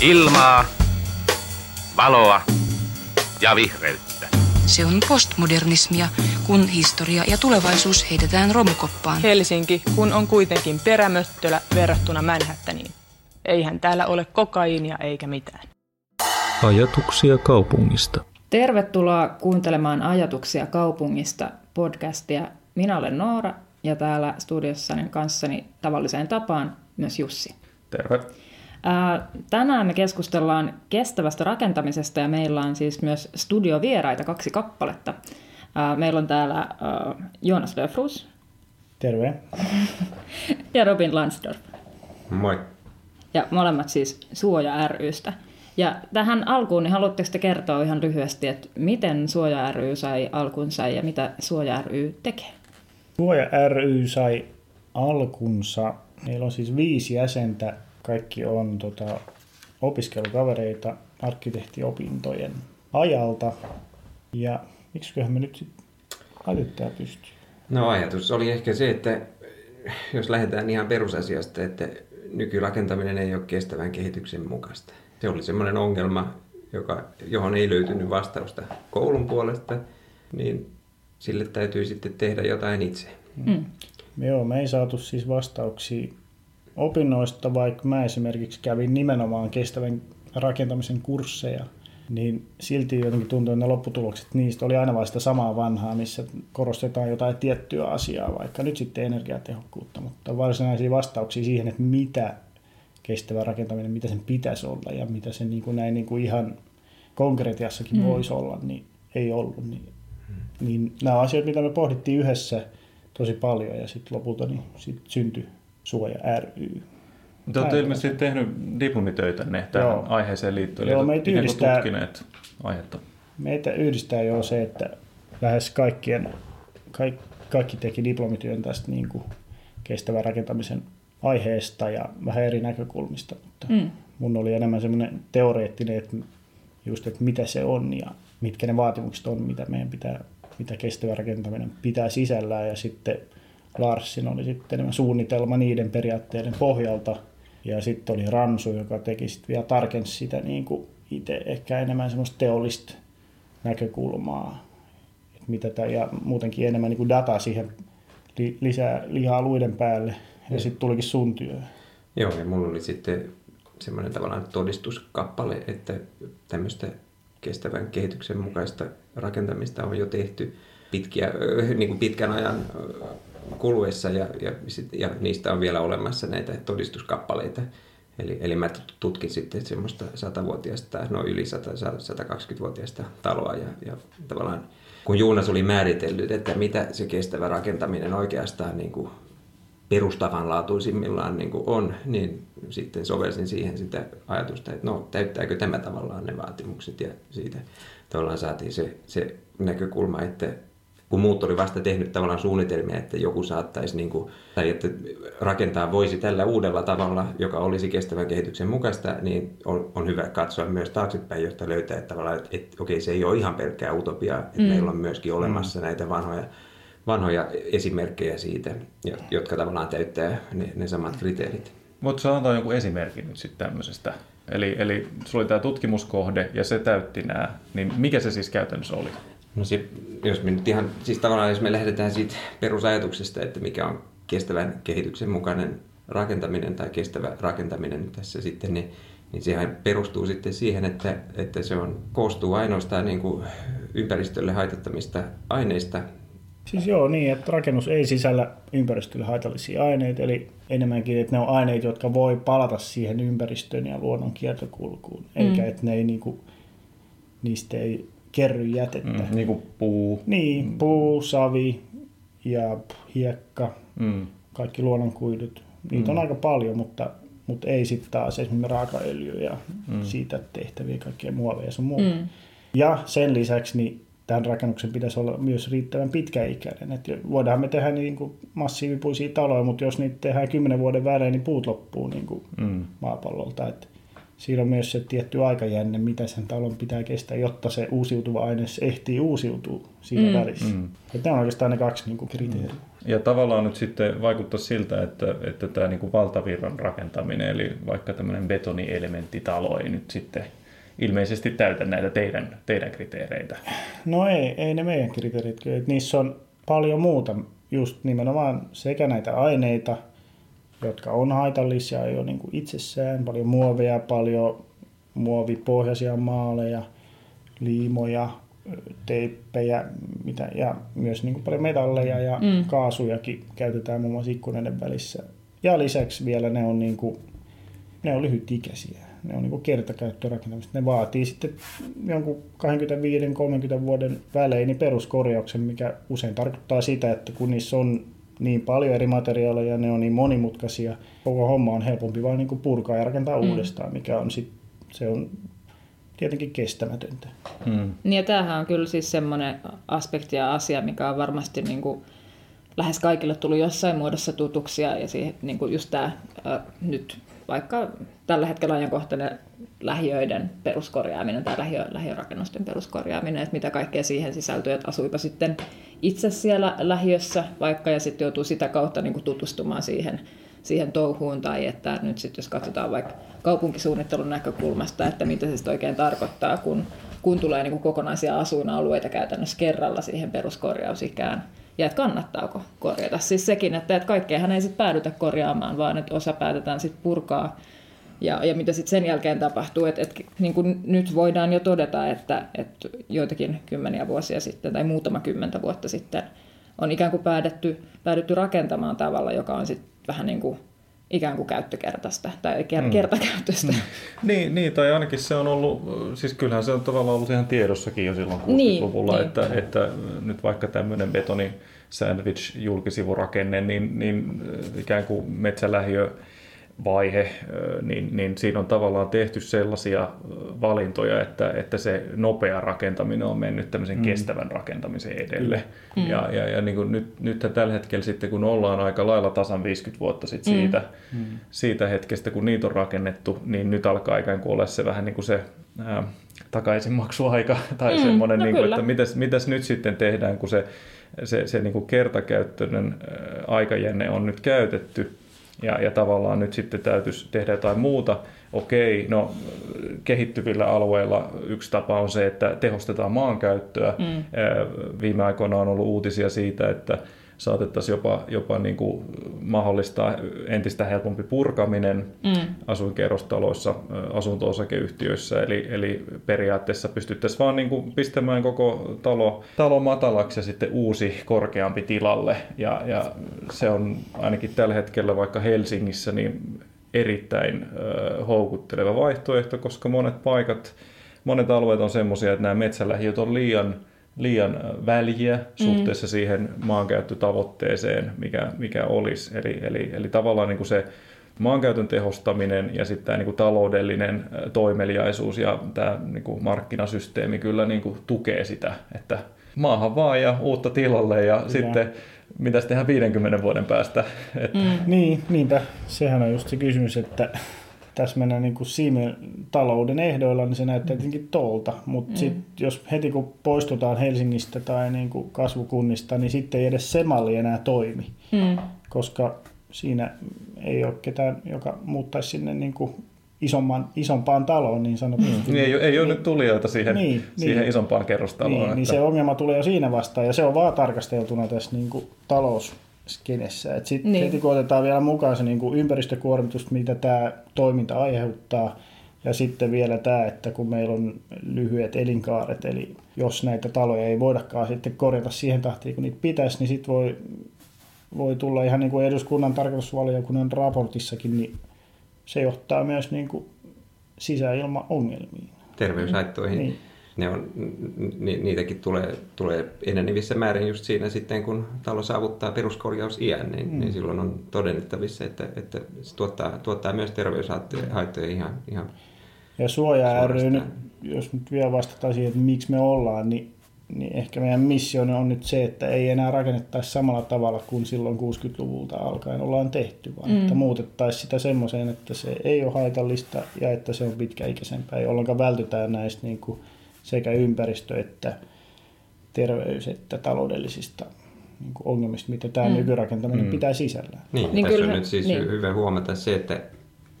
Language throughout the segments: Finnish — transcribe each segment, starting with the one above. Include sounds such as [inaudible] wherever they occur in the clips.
Ilmaa, valoa ja vihreyttä. Se on postmodernismia, kun historia ja tulevaisuus heitetään romukoppaan. Helsinki, kun on kuitenkin perämöttölä verrattuna Manhattaniin. Eihän täällä ole kokaiinia eikä mitään. Ajatuksia kaupungista. Tervetuloa kuuntelemaan Ajatuksia kaupungista podcastia. Minä olen Noora ja täällä studiossani kanssani tavalliseen tapaan myös Jussi. Terve. Tänään me keskustellaan kestävästä rakentamisesta ja meillä on siis myös studiovieraita kaksi kappaletta. Meillä on täällä Jonas Löfrus. Terve. [laughs] ja Robin Lansdorf. Moi. Ja molemmat siis Suoja rystä. Ja tähän alkuun, niin haluatteko te kertoa ihan lyhyesti, että miten Suoja ry sai alkunsa ja mitä Suoja ry tekee? Suoja ry sai alkunsa. Meillä on siis viisi jäsentä kaikki on tota, opiskelukavereita arkkitehtiopintojen ajalta. Ja miksiköhän me nyt sitten laitetään pystyyn? No ajatus oli ehkä se, että jos lähdetään ihan perusasiasta, että nykyrakentaminen ei ole kestävän kehityksen mukaista. Se oli semmoinen ongelma, joka, johon ei löytynyt vastausta koulun puolesta, niin sille täytyy sitten tehdä jotain itse. Mm. Joo, me ei saatu siis vastauksia opinnoista, vaikka mä esimerkiksi kävin nimenomaan kestävän rakentamisen kursseja, niin silti jotenkin tuntuu, että ne lopputulokset niistä oli aina vain sitä samaa vanhaa, missä korostetaan jotain tiettyä asiaa, vaikka nyt sitten energiatehokkuutta, mutta varsinaisia vastauksia siihen, että mitä kestävä rakentaminen, mitä sen pitäisi olla ja mitä se niin kuin näin niin kuin ihan konkretiassakin mm. voisi olla, niin ei ollut. Niin, mm. niin nämä asioita, mitä me pohdittiin yhdessä tosi paljon ja sitten lopulta niin sit syntyi Suoja ry. Te olette ilmeisesti tehnyt diplomitöitä tähän Joo. aiheeseen liittyen, Joo, meitä yhdistää, tutkineet aihetta. Meitä yhdistää jo se, että lähes kaikkien, kaikki, kaikki teki diplomityön tästä niin kuin kestävän rakentamisen aiheesta ja vähän eri näkökulmista, mutta mm. mun oli enemmän semmoinen teoreettinen, että just, että mitä se on ja mitkä ne vaatimukset on, mitä meidän pitää, mitä kestävä rakentaminen pitää sisällään ja sitten Larsin oli sitten suunnitelma niiden periaatteiden pohjalta. Ja sitten oli Ransu, joka teki sitten vielä tarkensi sitä niin kuin itse ehkä enemmän semmoista teollista näkökulmaa. Et mitä tää, ja muutenkin enemmän niin kuin dataa siihen li, lisää lihaa luiden päälle. Ja sitten tulikin sun työ. Joo, ja mulla oli sitten semmoinen tavallaan todistuskappale, että tämmöistä kestävän kehityksen mukaista rakentamista on jo tehty pitkiä, niin kuin pitkän ajan kuluessa ja, ja, sit, ja niistä on vielä olemassa näitä todistuskappaleita. Eli, eli mä tutkin sitten semmoista satavuotiaista, no yli 100, 120-vuotiaista taloa ja, ja tavallaan kun Juunas oli määritellyt, että mitä se kestävä rakentaminen oikeastaan niin kuin perustavanlaatuisimmillaan niin kuin on, niin sitten sovelsin siihen sitä ajatusta, että no täyttääkö tämä tavallaan ne vaatimukset ja siitä tavallaan saatiin se, se näkökulma, että kun muut oli vasta tehnyt tavallaan suunnitelmia, että joku saattaisi, niin kuin, tai että rakentaa voisi tällä uudella tavalla, joka olisi kestävän kehityksen mukaista, niin on, on hyvä katsoa myös taaksepäin, josta löytää, että, tavallaan, että, että okei, se ei ole ihan pelkkää utopiaa, että mm. meillä on myöskin olemassa näitä vanhoja, vanhoja esimerkkejä siitä, jotka tavallaan täyttää ne, ne samat kriteerit. Mutta sä antaa jonkun esimerkin nyt sitten tämmöisestä. Eli, eli sulla oli tämä tutkimuskohde ja se täytti nämä, niin mikä se siis käytännössä oli? No se, jos me nyt ihan, siis tavallaan jos me lähdetään siitä perusajatuksesta, että mikä on kestävän kehityksen mukainen rakentaminen tai kestävä rakentaminen tässä sitten, niin, niin sehän perustuu sitten siihen, että, että se on, koostuu ainoastaan niin kuin ympäristölle haitattamista aineista. Siis joo, niin, että rakennus ei sisällä ympäristölle haitallisia aineita, eli enemmänkin, että ne on aineita, jotka voi palata siihen ympäristöön ja luonnon kiertokulkuun, mm. eikä että ne ei, niin kuin, niistä ei kerry jätettä. Mm, niin kuin puu. Niin, mm. puu, savi ja hiekka, mm. kaikki luonnonkuidut. Niitä mm. on aika paljon, mutta, mutta ei sitten taas esimerkiksi raakaöljy ja mm. siitä tehtäviä kaikkia muoveja sun muuta. Mm. Ja sen lisäksi niin tämän rakennuksen pitäisi olla myös riittävän pitkäikäinen. Et voidaan me tehdä niin kuin massiivipuisia taloja, mutta jos niitä tehdään kymmenen vuoden välein, niin puut loppuu niin kuin mm. maapallolta. Et siinä on myös se tietty aikajänne, mitä sen talon pitää kestää, jotta se uusiutuva aine ehtii uusiutua siinä mm. välissä. Mm. Ja tämä on oikeastaan ne kaksi niin kuin, kriteeriä. Mm. Ja tavallaan nyt sitten vaikuttaa siltä, että, että tämä niin kuin valtavirran rakentaminen, eli vaikka tämmöinen betonielementtitalo ei nyt sitten ilmeisesti täytä näitä teidän, teidän kriteereitä. No ei, ei ne meidän kriteerit niissä on paljon muuta, just nimenomaan sekä näitä aineita, jotka on haitallisia jo niin kuin itsessään, paljon muoveja, paljon muovipohjaisia maaleja, liimoja, teippejä mitä, ja myös niin kuin paljon metalleja ja mm. kaasujakin käytetään muun muassa ikkunoiden välissä. Ja lisäksi vielä ne on, niin kuin, ne on lyhytikäisiä. Ne on niin kertakäyttörakentamista. Ne vaatii sitten jonkun 25-30 vuoden välein niin peruskorjauksen, mikä usein tarkoittaa sitä, että kun niissä on niin paljon eri materiaaleja, ne on niin monimutkaisia, koko homma on helpompi vain niin purkaa ja rakentaa mm. uudestaan, mikä on sit, se on tietenkin kestämätöntä. Hmm. Niin ja tämähän on kyllä siis semmoinen aspekti ja asia, mikä on varmasti niin kuin lähes kaikille tullut jossain muodossa tutuksia ja siihen, niin kuin just tämä äh, nyt vaikka tällä hetkellä ajankohtainen lähiöiden peruskorjaaminen tai lähiö, lähiörakennusten peruskorjaaminen, että mitä kaikkea siihen sisältyy, että asuipa sitten itse siellä lähiössä vaikka ja sitten joutuu sitä kautta niin kuin tutustumaan siihen, siihen touhuun tai että nyt sitten jos katsotaan vaikka kaupunkisuunnittelun näkökulmasta, että mitä se sitten oikein tarkoittaa, kun, kun tulee niin kuin kokonaisia asuinalueita käytännössä kerralla siihen peruskorjausikään ja että kannattaako korjata. Siis sekin, että, että kaikkeahan ei sitten päädytä korjaamaan, vaan että osa päätetään sitten purkaa ja, ja mitä sitten sen jälkeen tapahtuu, että, että niin kuin nyt voidaan jo todeta, että, että joitakin kymmeniä vuosia sitten tai muutama kymmentä vuotta sitten on ikään kuin päädytty, päädytty rakentamaan tavalla, joka on sitten vähän niin kuin ikään kuin käyttökertaista tai mm. kertakäyttöistä. Mm. Niin, niin, tai ainakin se on ollut, siis kyllähän se on tavallaan ollut ihan tiedossakin jo silloin 60-luvulla, niin, että, niin. että nyt vaikka tämmöinen betoni sandwich julkisivurakenne, niin, niin ikään kuin metsälähiö vaihe, niin, niin siinä on tavallaan tehty sellaisia valintoja, että, että se nopea rakentaminen on mennyt tämmöisen mm. kestävän rakentamisen edelle. Mm. Ja, ja, ja niin kuin nyt, nythän tällä hetkellä sitten, kun ollaan aika lailla tasan 50 vuotta sitten mm. siitä, mm. siitä hetkestä, kun niitä on rakennettu, niin nyt alkaa ikään kuin olla se vähän niin kuin se ää, takaisinmaksuaika [laughs] tai mm, semmoinen, no niin kuin, että mitäs, mitäs nyt sitten tehdään, kun se, se, se niin kuin kertakäyttöinen aikajenne on nyt käytetty, ja, ja tavallaan nyt sitten täytyisi tehdä jotain muuta. Okei, no kehittyvillä alueilla yksi tapa on se, että tehostetaan maankäyttöä. Mm. Viime aikoina on ollut uutisia siitä, että saatettaisiin jopa, jopa niin kuin mahdollistaa entistä helpompi purkaminen mm. asuinkerrostaloissa, asunto-osakeyhtiöissä. Eli, eli periaatteessa pystyttäisiin vaan niin kuin pistämään koko talo, talo matalaksi ja sitten uusi korkeampi tilalle. Ja, ja se on ainakin tällä hetkellä vaikka Helsingissä niin erittäin äh, houkutteleva vaihtoehto, koska monet paikat, monet alueet on semmoisia, että nämä metsälähiöt on liian liian väljiä suhteessa mm. siihen maankäyttötavoitteeseen, mikä, mikä olisi. Eli, eli, eli tavallaan niin kuin se maankäytön tehostaminen ja sitten tämä niin kuin taloudellinen toimeliaisuus ja tämä niin kuin markkinasysteemi kyllä niin kuin tukee sitä, että maahan vaan ja uutta tilalle ja, ja. sitten mitä tehdään 50 vuoden päästä. Että... Mm. Niin, niinpä. Sehän on just se kysymys, että tässä mennään niin kuin talouden ehdoilla, niin se näyttää tietenkin tolta. Mutta mm. sitten jos heti kun poistutaan Helsingistä tai niin kuin kasvukunnista, niin sitten ei edes se malli enää toimi. Mm. Koska siinä ei ole ketään, joka muuttaisi sinne niin kuin isomman, isompaan taloon niin sanotusti. Niin, ei, ei ole niin, nyt tulijoita siihen, niin, siihen niin, isompaan kerrostaloon. Niin, että... niin se ongelma tulee jo siinä vastaan ja se on vaan tarkasteltuna tässä niin kuin talous skenessä. Sitten niin. heti kun otetaan vielä mukaan se niin kuin ympäristökuormitus, mitä tämä toiminta aiheuttaa, ja sitten vielä tämä, että kun meillä on lyhyet elinkaaret, eli jos näitä taloja ei voidakaan sitten korjata siihen tahtiin, kun niitä pitäisi, niin sitten voi, voi tulla ihan niin kuin eduskunnan tarkastusvaliokunnan raportissakin, niin se johtaa myös niin kuin sisäilmaongelmiin. Terveyshaittoihin. Niin ne on, ni, niitäkin tulee, tulee enenevissä määrin just siinä sitten, kun talo saavuttaa peruskorjausiän, niin, mm. niin silloin on todennettavissa, että, että se tuottaa, tuottaa myös terveyshaittoja ihan, ihan Ja suoja ry, nyt, jos nyt vielä vastataan siihen, että miksi me ollaan, niin, niin ehkä meidän missio on nyt se, että ei enää rakennettaisi samalla tavalla kuin silloin 60-luvulta alkaen ollaan tehty, vaan mm. että muutettaisiin sitä semmoiseen, että se ei ole haitallista ja että se on pitkäikäisempää, jolloin vältytään näistä niin kuin, sekä ympäristö- että terveys- että taloudellisista niin kuin ongelmista, mitä tämä mm. nykyrakentaminen mm. pitää sisällään. Niin, niin tässä kyllä, on nyt siis niin. hyvä huomata se, että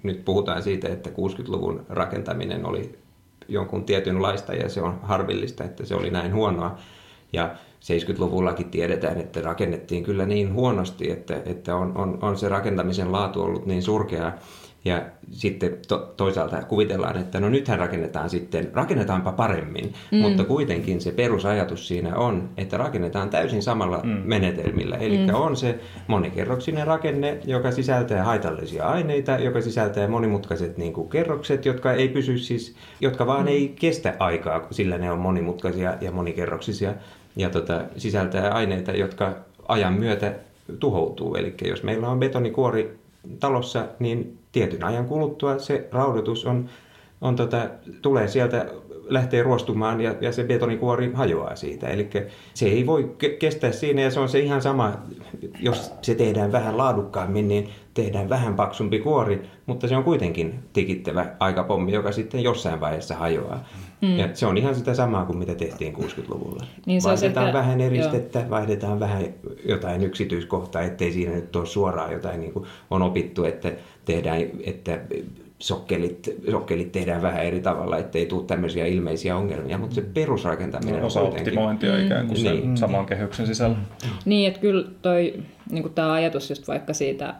nyt puhutaan siitä, että 60-luvun rakentaminen oli jonkun tietynlaista ja se on harvillista, että se oli näin huonoa. Ja 70-luvullakin tiedetään, että rakennettiin kyllä niin huonosti, että, että on, on, on se rakentamisen laatu ollut niin surkea. Ja sitten to, toisaalta kuvitellaan, että no nythän rakennetaan sitten, rakennetaanpa paremmin, mm. mutta kuitenkin se perusajatus siinä on, että rakennetaan täysin samalla mm. menetelmillä. Eli mm. on se monikerroksinen rakenne, joka sisältää haitallisia aineita, joka sisältää monimutkaiset niin kuin, kerrokset, jotka ei pysy siis, jotka vaan mm. ei kestä aikaa, sillä ne on monimutkaisia ja monikerroksisia ja tota, sisältää aineita, jotka ajan myötä tuhoutuu. Eli jos meillä on betonikuori talossa, niin tietyn ajan kuluttua se raudoitus on, on tota, tulee sieltä lähtee ruostumaan ja, ja se betonikuori hajoaa siitä. Eli se ei voi kestää siinä ja se on se ihan sama, jos se tehdään vähän laadukkaammin, niin tehdään vähän paksumpi kuori, mutta se on kuitenkin tikittävä aikapommi, joka sitten jossain vaiheessa hajoaa. Mm. Ja se on ihan sitä samaa kuin mitä tehtiin 60-luvulla. Niin vaihdetaan ehkä, vähän eristettä, joo. vaihdetaan vähän jotain yksityiskohtaa, ettei siinä nyt ole suoraan jotain niin kuin on opittu, että tehdään, että sokkelit, sokkelit tehdään vähän eri tavalla, ettei tule tämmöisiä ilmeisiä ongelmia, mutta se perusrakentaminen no, osa on kuitenkin... optimointia ikään kuin niin. sen saman kehyksen sisällä. Niin, että kyllä toi, niin tämä ajatus just vaikka siitä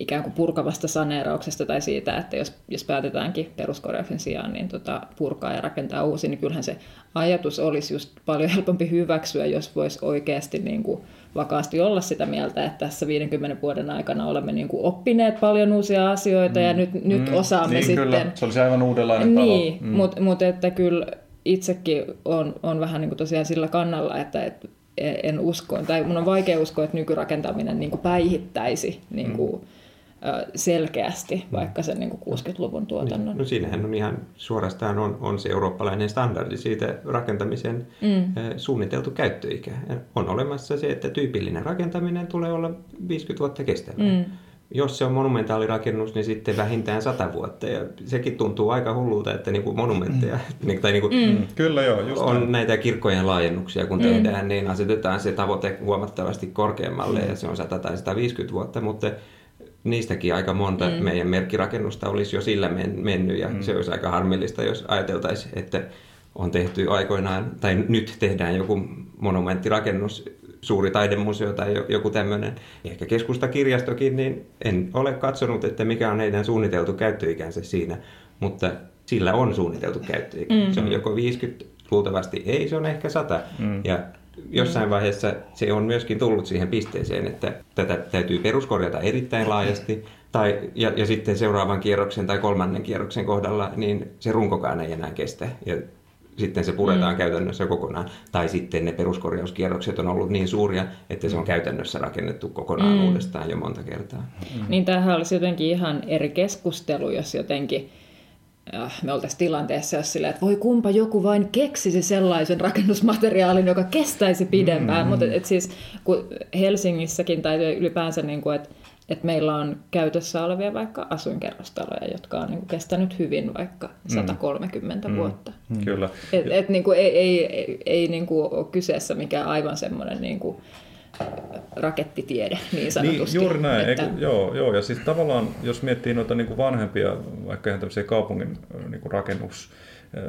ikään kuin purkavasta saneerauksesta tai siitä, että jos, jos päätetäänkin peruskorjauksen sijaan niin tota, purkaa ja rakentaa uusi, niin kyllähän se ajatus olisi just paljon helpompi hyväksyä, jos voisi oikeasti niin kuin vakaasti olla sitä mieltä, että tässä 50 vuoden aikana olemme niin kuin oppineet paljon uusia asioita mm. ja nyt, nyt mm. osaamme niin, sitten... Kyllä. Se olisi aivan uudenlainen Niin, mm. mutta mut että kyllä itsekin on, on vähän niin kuin tosiaan sillä kannalla, että, että en usko, tai mun on vaikea uskoa, että nykyrakentaminen niin kuin päihittäisi niin kuin, mm selkeästi vaikka sen niin 60-luvun tuotannon. No siinähän on ihan suorastaan on, on se eurooppalainen standardi siitä rakentamisen mm. suunniteltu käyttöikä. On olemassa se, että tyypillinen rakentaminen tulee olla 50 vuotta kestävää. Mm. Jos se on monumentaalirakennus, niin sitten vähintään 100 vuotta. Ja sekin tuntuu aika hullulta, että niin kuin monumentteja, mm. [laughs] Niin tai niin kuin mm. Kyllä joo, just on näin. näitä kirkkojen laajennuksia, kun mm. tehdään, niin asetetaan se tavoite huomattavasti korkeammalle, mm. ja se on 100 tai 150 vuotta, mutta niistäkin aika monta mm. meidän merkkirakennusta olisi jo sillä mennyt ja mm. se olisi aika harmillista, jos ajateltaisiin, että on tehty aikoinaan, tai nyt tehdään joku monumenttirakennus, suuri taidemuseo tai joku tämmöinen, ehkä keskustakirjastokin, niin en ole katsonut, että mikä on heidän suunniteltu käyttöikänsä siinä, mutta sillä on suunniteltu käyttöikä. Mm. Se on joko 50, luultavasti ei, se on ehkä 100. Mm. Ja jossain mm. vaiheessa se on myöskin tullut siihen pisteeseen, että tätä täytyy peruskorjata erittäin laajasti, tai, ja, ja sitten seuraavan kierroksen tai kolmannen kierroksen kohdalla, niin se runkokaan ei enää kestä. Ja sitten se puretaan mm. käytännössä kokonaan. Tai sitten ne peruskorjauskierrokset on ollut niin suuria, että se on käytännössä rakennettu kokonaan mm. uudestaan jo monta kertaa. Mm. Niin tämähän olisi jotenkin ihan eri keskustelu, jos jotenkin Äh, me oltaisiin tilanteessa, jos silleen, että voi kumpa joku vain keksisi sellaisen rakennusmateriaalin, joka kestäisi pidempään. Mm-hmm. Mutta et, et siis kun Helsingissäkin tai ylipäänsä, niin kuin, että et meillä on käytössä olevia vaikka asuinkerrostaloja, jotka on niin kuin, kestänyt hyvin vaikka 130 mm. vuotta. Mm. Kyllä. Et, et, niin kuin, ei ei, ei, ei niin kuin, ole kyseessä mikään aivan semmoinen... Niin kuin, rakettitiede niin, niin sanotusti. Niin, juuri näin, että... Eiku, joo, joo, ja siis tavallaan jos miettii noita niin kuin vanhempia, vaikka ihan tämmöisiä kaupungin niin kuin rakennus,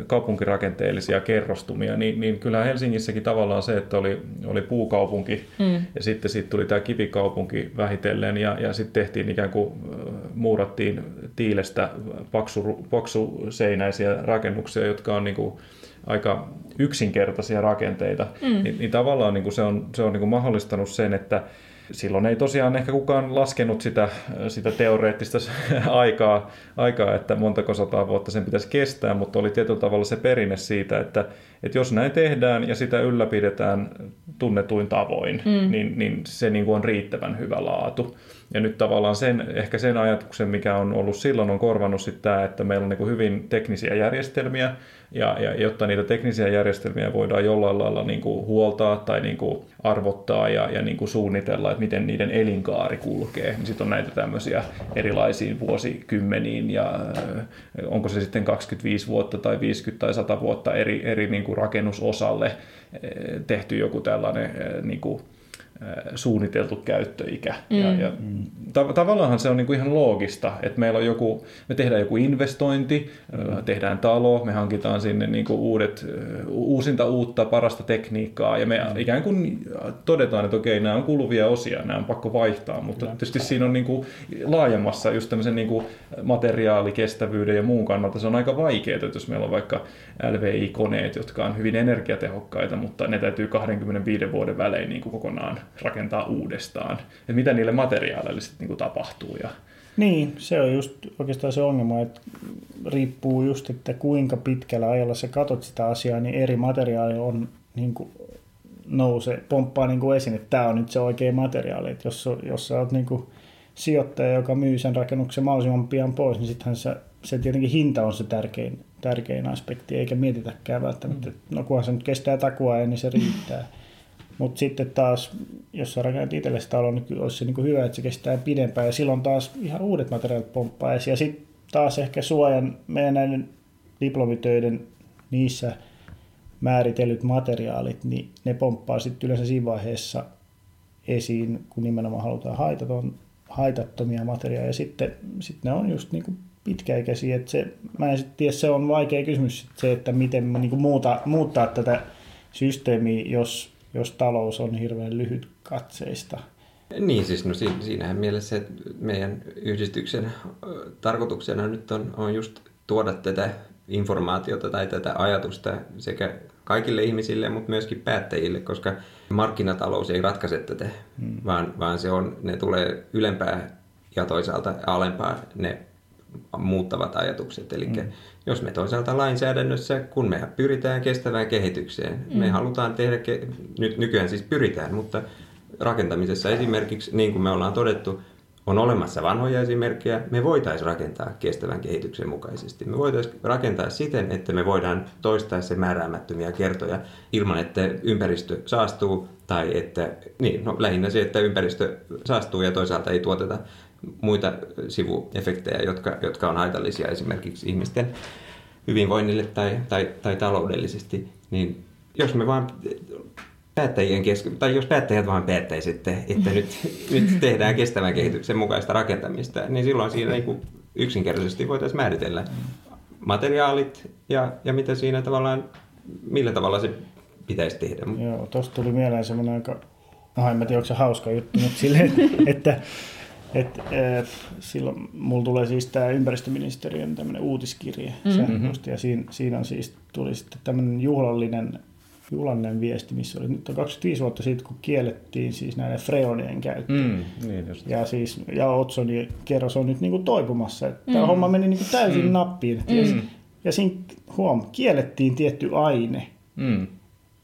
kaupunkirakenteellisia kerrostumia, niin, niin kyllä Helsingissäkin tavallaan se, että oli, oli puukaupunki mm. ja sitten siitä tuli tämä kivikaupunki vähitellen ja, ja sitten tehtiin ikään kuin muurattiin tiilestä paksu, paksuseinäisiä rakennuksia, jotka on niin kuin aika yksinkertaisia rakenteita, mm. niin, niin tavallaan niin kuin se on, se on niin kuin mahdollistanut sen, että silloin ei tosiaan ehkä kukaan laskenut sitä, sitä teoreettista [laughs] aikaa, aikaa, että montako sataa vuotta sen pitäisi kestää, mutta oli tietyllä tavalla se perinne siitä, että, että jos näin tehdään ja sitä ylläpidetään tunnetuin tavoin, mm. niin, niin se niin kuin on riittävän hyvä laatu. Ja nyt tavallaan sen, ehkä sen ajatuksen, mikä on ollut silloin, on korvannut sitten tämä, että meillä on niin hyvin teknisiä järjestelmiä, ja, ja jotta niitä teknisiä järjestelmiä voidaan jollain lailla niin huoltaa tai niin arvottaa ja, ja niin suunnitella, että miten niiden elinkaari kulkee, niin sitten on näitä tämmöisiä erilaisiin vuosikymmeniin ja onko se sitten 25 vuotta tai 50 tai 100 vuotta eri, eri niin rakennusosalle tehty joku tällainen niin kuin suunniteltu käyttöikä. Mm. Ja, ja ta- tavallaan se on niinku ihan loogista, että meillä on joku, me tehdään joku investointi, mm. tehdään talo, me hankitaan sinne niinku uudet, uusinta uutta, parasta tekniikkaa ja me mm. ikään kuin todetaan, että okei, nämä on kuluvia osia, nämä on pakko vaihtaa, mutta Kyllä. tietysti siinä on niinku laajemmassa just tämmöisen niinku materiaalikestävyyden ja muun kannalta se on aika vaikeaa, että jos meillä on vaikka LVI-koneet, jotka on hyvin energiatehokkaita, mutta ne täytyy 25 vuoden välein niin kuin kokonaan rakentaa uudestaan. Että mitä niille materiaaleille sitten niin tapahtuu. Ja... Niin, se on just oikeastaan se ongelma, että riippuu just, että kuinka pitkällä ajalla sä katot sitä asiaa, niin eri materiaali on niin kuin nousee, pomppaa niin kuin esiin, että tämä on nyt se oikea materiaali. Että jos, jos sä oot niin kuin sijoittaja, joka myy sen rakennuksen mahdollisimman pian pois, niin sittenhän se, se tietenkin hinta on se tärkein, tärkein aspekti, eikä mietitäkään välttämättä, että no kunhan se nyt kestää takua niin se riittää. Mutta sitten taas, jos sä rakennat itsellesi talon, niin olisi se niin hyvä, että se kestää pidempään ja silloin taas ihan uudet materiaalit pomppaa Ja sitten taas ehkä suojan meidän näiden diplomitöiden niissä määritellyt materiaalit, niin ne pomppaa sitten yleensä siinä vaiheessa esiin, kun nimenomaan halutaan haitaton, haitattomia materiaaleja. Ja sitten, sitten ne on just niin kuin pitkäikäisiä. Että se, mä en sitten tiedä, se on vaikea kysymys se, että miten niin kuin muuta, muuttaa tätä systeemiä, jos, jos talous on hirveän lyhyt katseista. Niin, siis no siinähän mielessä että meidän yhdistyksen tarkoituksena nyt on, on just tuoda tätä informaatiota tai tätä ajatusta sekä kaikille ihmisille, mutta myöskin päättäjille, koska markkinatalous ei ratkaise tätä, hmm. vaan, vaan se on, ne tulee ylempää ja toisaalta alempaa ne muuttavat ajatukset. Eli mm. Jos me toisaalta lainsäädännössä, kun me pyritään kestävään kehitykseen, mm. me halutaan tehdä, ke- nyt nykyään siis pyritään, mutta rakentamisessa esimerkiksi, niin kuin me ollaan todettu, on olemassa vanhoja esimerkkejä, me voitaisiin rakentaa kestävän kehityksen mukaisesti. Me voitaisiin rakentaa siten, että me voidaan toistaa se määräämättömiä kertoja ilman, että ympäristö saastuu tai että, niin, no lähinnä se, että ympäristö saastuu ja toisaalta ei tuoteta muita sivuefektejä, jotka, jotka on haitallisia esimerkiksi ihmisten hyvinvoinnille tai, tai, tai taloudellisesti, niin jos me vaan päättäjien kesken, tai jos päättäjät vaan päättäisivät, että, että nyt, nyt tehdään kestävän kehityksen mukaista rakentamista, niin silloin siinä niin yksinkertaisesti voitaisiin määritellä materiaalit ja, ja mitä siinä tavallaan, millä tavalla se pitäisi tehdä. Joo, tuosta tuli mieleen semmoinen aika, no en tiedä, onko se hauska juttu, mutta silleen, että et, et, silloin mulla tulee siis tämä ympäristöministeriön tämmöinen uutiskirje mm-hmm. sähköposti, ja siinä, siinä on siis, tuli sitten tämmöinen juhlallinen, juhlallinen viesti, missä oli nyt on 25 vuotta siitä, kun kiellettiin siis näiden freonien käyttö. Mm, niin just. Ja siis, ja Otsoni kerros on nyt niinku toipumassa, että mm. tämä homma meni niinku täysin mm. nappiin. Mm. Ja, ja siinä, huom, kiellettiin tietty aine. Mm.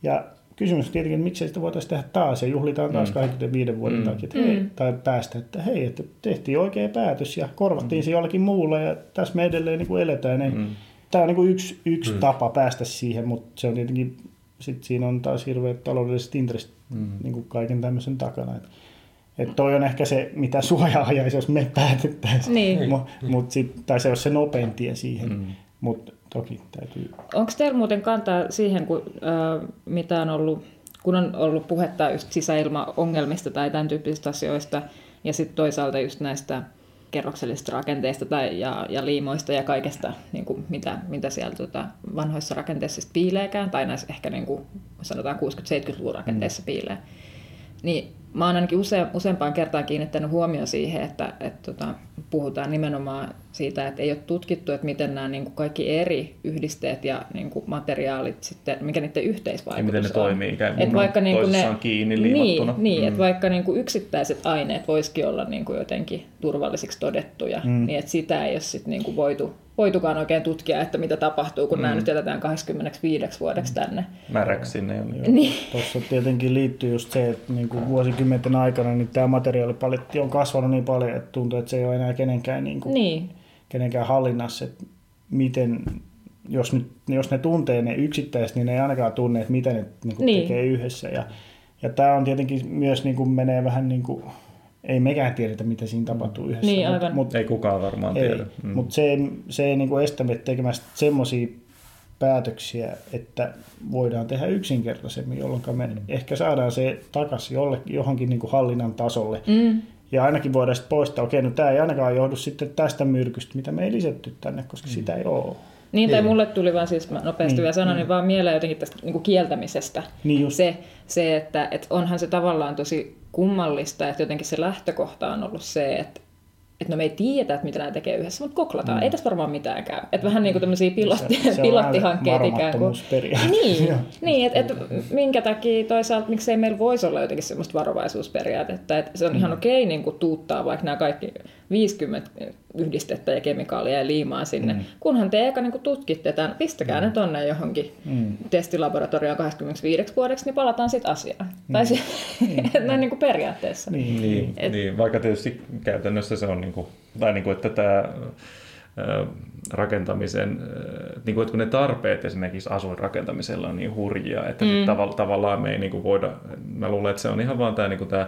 Ja kysymys on tietenkin, että miksei sitä voitaisiin tehdä taas ja juhlitaan taas mm. 25 vuoden mm. takia, että hei, mm. tai päästä, että hei, että tehtiin oikea päätös ja korvattiin mm. se jollakin muulla ja tässä me edelleen niin kuin eletään. Niin mm. Tämä on niin kuin yksi, yksi mm. tapa päästä siihen, mutta se on tietenkin, sit siinä on taas hirveät taloudelliset intressit mm. niin kuin kaiken tämmöisen takana. Että että toi on ehkä se, mitä suojaa ajaisi, jos me päätettäisiin. Niin. Mut, mut sit, tai se olisi se nopein tie siihen. Mm. Mutta toki täytyy. Onko teillä muuten kantaa siihen, kun, äh, mitä on ollut, kun on ollut puhetta just sisäilmaongelmista tai tämän tyyppisistä asioista, ja sitten toisaalta just näistä kerroksellisista rakenteista tai, ja, ja liimoista ja kaikesta, niin kuin mitä, mitä siellä tota, vanhoissa rakenteissa piileekään, tai näissä ehkä niin kuin, sanotaan 60-70-luvun rakenteissa mm. piilee. Niin mä oon ainakin use, useampaan kertaan kiinnittänyt huomioon siihen, että, että tota, puhutaan nimenomaan siitä, että ei ole tutkittu, että miten nämä niin kuin kaikki eri yhdisteet ja niin kuin materiaalit sitten, mikä niiden yhteisvaikutus ja miten ne on. toimii, ikään kuin vaikka niin kuin ne, kiinni liimattuna. Niin, niin mm. että vaikka niin kuin yksittäiset aineet voisikin olla niin kuin jotenkin turvallisiksi todettuja, mm. niin että sitä ei ole sitten niin kuin voitu voitukaan oikein tutkia, että mitä tapahtuu, kun mm. nämä nyt jätetään 25 vuodeksi tänne. Märäksi sinne. Niin. Tuossa tietenkin liittyy just se, että niin kuin vuosikymmenten aikana niin tämä materiaalipaletti on kasvanut niin paljon, että tuntuu, että se ei ole enää kenenkään, niin kuin, niin. kenenkään hallinnassa, että miten, jos, nyt, jos ne tuntee ne yksittäiset, niin ne ei ainakaan tunne, että mitä ne niin kuin niin. tekee yhdessä. Ja, ja tämä on tietenkin myös niin kuin menee vähän niin kuin ei mekään tiedetä, mitä siinä tapahtuu yhdessä. Niin, aivan. Mut, ei kukaan varmaan ei, tiedä. Mm. Mutta se, se ei niinku estä meitä tekemästä semmoisia päätöksiä, että voidaan tehdä yksinkertaisemmin, jolloin me mm. ehkä saadaan se takaisin jollekin, johonkin niin kuin hallinnan tasolle. Mm. Ja ainakin voidaan sitten poistaa, okei, no tämä ei ainakaan johdu sitten tästä myrkystä, mitä me ei lisätty tänne, koska mm. sitä ei ole. Niin, tai niin. mulle tuli vaan siis, mä nopeasti niin, vielä sanoin, niin. niin vaan mieleen jotenkin tästä niin kuin kieltämisestä. Niin just. Se, se että, että onhan se tavallaan tosi kummallista, että jotenkin se lähtökohta on ollut se, että että no me ei tiedä, että mitä nämä tekee yhdessä, mutta koklataan. Mm. Ei tässä varmaan mitään käy. Että vähän niin kuin tämmöisiä pilotti, se, se pilottihankkeet ikään kuin. Niin, [laughs] niin että et, minkä takia toisaalta, miksei meillä voisi olla jotenkin semmoista varovaisuusperiaatetta, että se on mm. ihan okei niin kuin tuuttaa vaikka nämä kaikki 50 yhdistettä ja kemikaalia ja liimaa sinne, mm. kunhan te eka niin tutkitte tämän, pistäkää mm. ne tonne johonkin mm. testilaboratorioon 25 vuodeksi, niin palataan sitten asiaan. Mm. Tai se, mm. [laughs] näin niin kuin periaatteessa. Niin, niin, Et, niin, vaikka tietysti käytännössä se on, niin kuin, tai niin kuin, että tämä rakentamisen, niin kuin, että kun ne tarpeet esimerkiksi asuinrakentamisella on niin hurjia, että mm. tav- tavallaan me ei niin kuin voida, mä luulen, että se on ihan vaan tämä, niin kuin tämä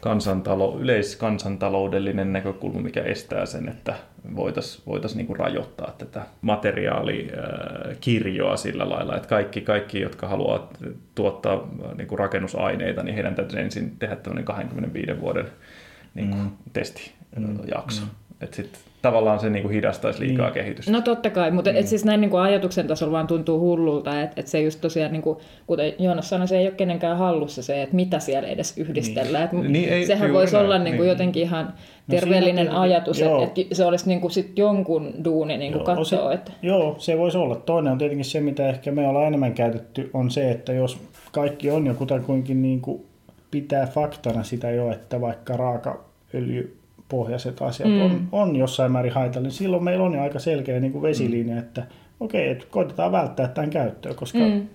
kansantalo, yleiskansantaloudellinen näkökulma, mikä estää sen, että voitaisiin voitais niin rajoittaa tätä materiaalikirjoa sillä lailla, että kaikki, kaikki jotka haluavat tuottaa niin kuin rakennusaineita, niin heidän täytyy ensin tehdä tämmöinen 25 vuoden niin kuin mm. testijakso. Mm. Että sitten tavallaan se niin kuin hidastaisi liikaa niin. kehitystä. No totta kai, mutta mm. et siis näin niin kuin ajatuksen tasolla vaan tuntuu hullulta, että, että se just tosiaan, niin kuin, kuten Joonas sanoi, se ei ole kenenkään hallussa se, että mitä siellä edes yhdistellään. Niin. niin ei, sehän voisi olla niin kuin niin. jotenkin ihan no terveellinen no ajatus, että, että se olisi niin kuin sit jonkun duuni niin kuin joo, katsoa. Se, että... Joo, se voisi olla. Toinen on tietenkin se, mitä ehkä me ollaan enemmän käytetty, on se, että jos kaikki on jo kutakuinkin niin kuin pitää faktana sitä jo, että vaikka raakaöljy pohjaiset asiat mm. on, on jossain määrin haitallinen, silloin meillä on jo aika selkeä niin kuin vesilinja, mm. että okei, okay, että koitetaan välttää tämän käyttöä, koska mm.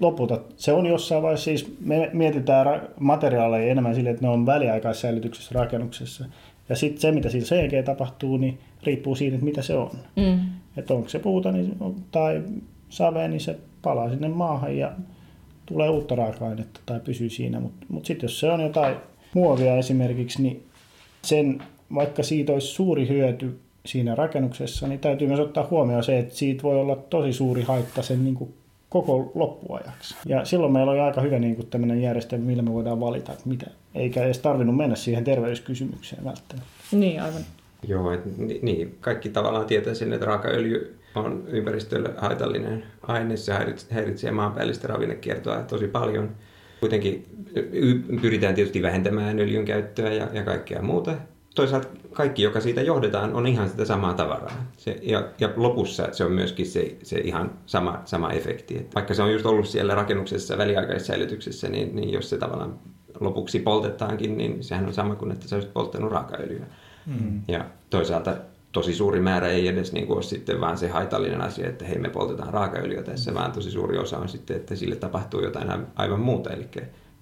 lopulta se on jossain vaiheessa, siis me mietitään materiaaleja enemmän sille, että ne on väliaikaissäilytyksessä rakennuksessa. Ja sitten se, mitä siinä sen tapahtuu, niin riippuu siitä, että mitä se on. Mm. Että onko se puuta niin, tai save, niin se palaa sinne maahan ja tulee uutta raaka-ainetta tai pysyy siinä. Mutta mut sitten jos se on jotain muovia esimerkiksi, niin sen vaikka siitä olisi suuri hyöty siinä rakennuksessa, niin täytyy myös ottaa huomioon se, että siitä voi olla tosi suuri haitta sen niin kuin koko loppuajaksi. Ja silloin meillä on aika hyvä niin kuin tämmöinen järjestelmä, millä me voidaan valita, että mitä. Eikä edes tarvinnut mennä siihen terveyskysymykseen välttämättä. Niin, aivan. Joo, et, niin, kaikki tavallaan tietää sen, että raakaöljy on ympäristölle haitallinen aine. Se häiritsee maanpäällistä ravinnekiertoa tosi paljon. Kuitenkin pyritään tietysti vähentämään öljyn käyttöä ja, ja kaikkea muuta toisaalta kaikki, joka siitä johdetaan, on ihan sitä samaa tavaraa. Se, ja, ja lopussa se on myöskin se, se ihan sama, sama efekti. Et vaikka se on just ollut siellä rakennuksessa väliaikaissäilytyksessä, niin, niin jos se tavallaan lopuksi poltetaankin, niin sehän on sama kuin, että sä olisit polttanut raakaöljyä. Mm. Ja toisaalta tosi suuri määrä ei edes niin kuin ole sitten vaan se haitallinen asia, että hei me poltetaan raakaöljyä tässä, mm. vaan tosi suuri osa on sitten, että sille tapahtuu jotain aivan muuta. Eli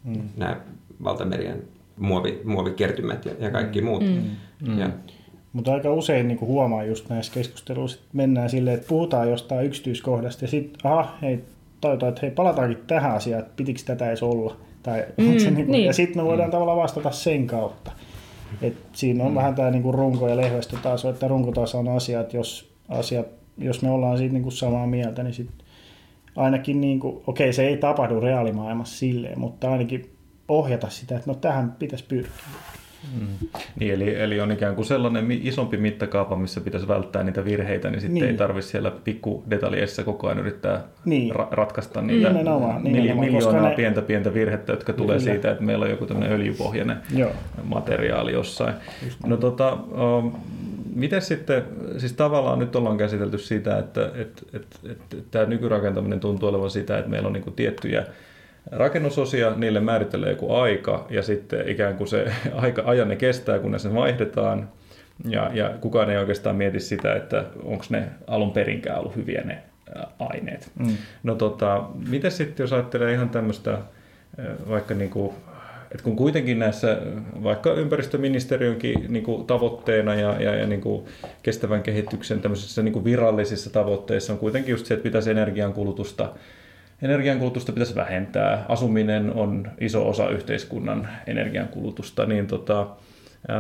mm. nämä valtamerien muovi, muovikertymät ja, ja kaikki muut. Mm. Mm. Ja, mutta aika usein niin huomaa just näissä keskusteluissa, että mennään silleen, että puhutaan jostain yksityiskohdasta ja sitten, aha, hei, toivotaan, että hei, palataankin tähän asiaan, että pitikö tätä edes olla. Tai, mm, se, niin kuin, niin. Ja sitten me voidaan mm. tavallaan vastata sen kautta. Et siinä on mm. vähän tämä niin kuin runko- ja lehvästö taas, että runkotaso on asia, että jos, asiat, jos me ollaan siitä niin kuin samaa mieltä, niin sitten ainakin, niin kuin, okei, se ei tapahdu reaalimaailmassa silleen, mutta ainakin ohjata sitä, että no tähän pitäisi pyrkiä. Mm. Niin, eli, eli on ikään kuin sellainen isompi mittakaava, missä pitäisi välttää niitä virheitä, niin sitten niin. ei tarvitse siellä pikku detaljeissa koko ajan yrittää niin. ra- ratkaista niitä nimenomaan, nimenomaan, miljoonaa ne... pientä pientä virhettä, jotka tulee Kyllä. siitä, että meillä on joku tämmöinen öljypohjainen Joo. materiaali jossain. No tota, um, miten sitten, siis tavallaan nyt ollaan käsitelty sitä, että, että, että, että, että tämä nykyrakentaminen tuntuu olevan sitä, että meillä on niin tiettyjä rakennusosia, niille määrittelee joku aika ja sitten ikään kuin se [laughs] aika, ajanne kestää, kunnes se vaihdetaan. Ja, ja kukaan ei oikeastaan mieti sitä, että onko ne alun perinkään ollut hyviä ne aineet. Mm. No tota, miten sitten jos ajattelee ihan tämmöistä vaikka niin kuin, että kun kuitenkin näissä vaikka ympäristöministeriönkin niin kuin tavoitteena ja, ja, ja niin kuin kestävän kehityksen tämmöisissä niin kuin virallisissa tavoitteissa on kuitenkin just se, että pitäisi energiankulutusta energiankulutusta pitäisi vähentää. Asuminen on iso osa yhteiskunnan energiankulutusta, niin tota,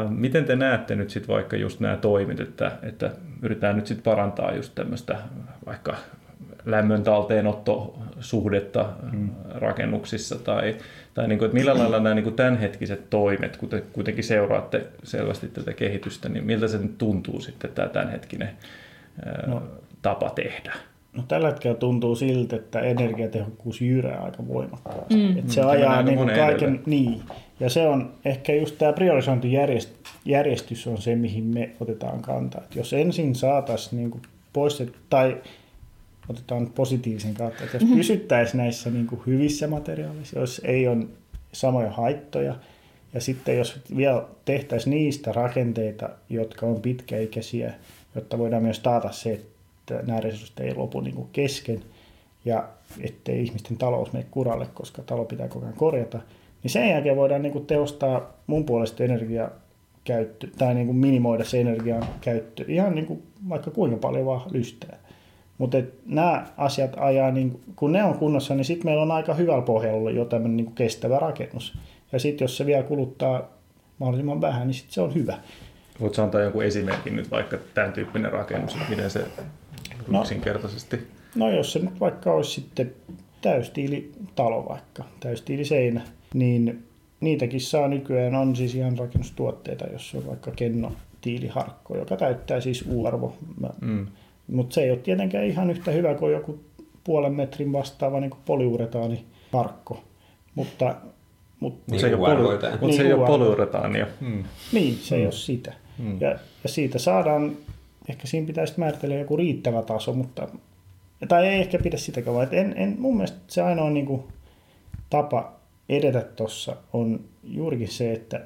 Miten te näette nyt sitten vaikka just nämä toimit, että, että yritetään nyt sitten parantaa just tämmöistä vaikka lämmön talteenottosuhdetta mm. rakennuksissa tai, tai niin kuin, että millä lailla nämä niin kuin tämänhetkiset toimet, kun te kuitenkin seuraatte selvästi tätä kehitystä, niin miltä se nyt tuntuu sitten tämä tämänhetkinen no. tapa tehdä? No, tällä hetkellä tuntuu siltä, että energiatehokkuus jyrää aika voimakkaasti. Mm. Että se mm. ajaa niin kuin kaiken, niin. Ja se on ehkä just tämä priorisointijärjestys on se, mihin me otetaan kantaa. Että jos ensin saataisiin niin poistet, tai otetaan positiivisen kautta, että jos mm-hmm. pysyttäisiin näissä niin kuin hyvissä materiaaleissa, jos ei ole samoja haittoja, ja sitten jos vielä tehtäisiin niistä rakenteita, jotka on pitkäikäisiä, jotta voidaan myös taata se, että nämä resurssit ei lopu niin kuin kesken, ja ettei ihmisten talous mene kuralle, koska talo pitää koko ajan korjata, niin sen jälkeen voidaan niin kuin tehostaa mun puolesta energiakäyttö, tai niin kuin minimoida se energian käyttö ihan niin kuin vaikka kuinka paljon vaan lystää. Mutta nämä asiat ajaa, niin, kun ne on kunnossa, niin sitten meillä on aika hyvällä pohjalla jo tämmöinen niin kestävä rakennus. Ja sitten jos se vielä kuluttaa mahdollisimman vähän, niin sitten se on hyvä. Voitko antaa jonkun esimerkin nyt vaikka tämän tyyppinen rakennus, miten se no, yksinkertaisesti? No jos se nyt vaikka olisi sitten täystiilitalo vaikka, täystiiliseinä, niin niitäkin saa nykyään, on siis ihan rakennustuotteita, jos on vaikka kenno tiiliharkko, joka täyttää siis U-arvo. Mm. Mutta se ei ole tietenkään ihan yhtä hyvä kuin joku puolen metrin vastaava niin polyuretaani harkko. Mutta, mutta niin se ei ole, poly, mutta niin se ei ole polyuretaania. Mm. Niin, se mm. ei ole sitä. Mm. Ja, ja siitä saadaan, ehkä siinä pitäisi määritellä joku riittävä taso, mutta tai ei ehkä pidä sitäkään, vaan en, en, mun mielestä se ainoa niin kuin, tapa edetä tuossa on juurikin se, että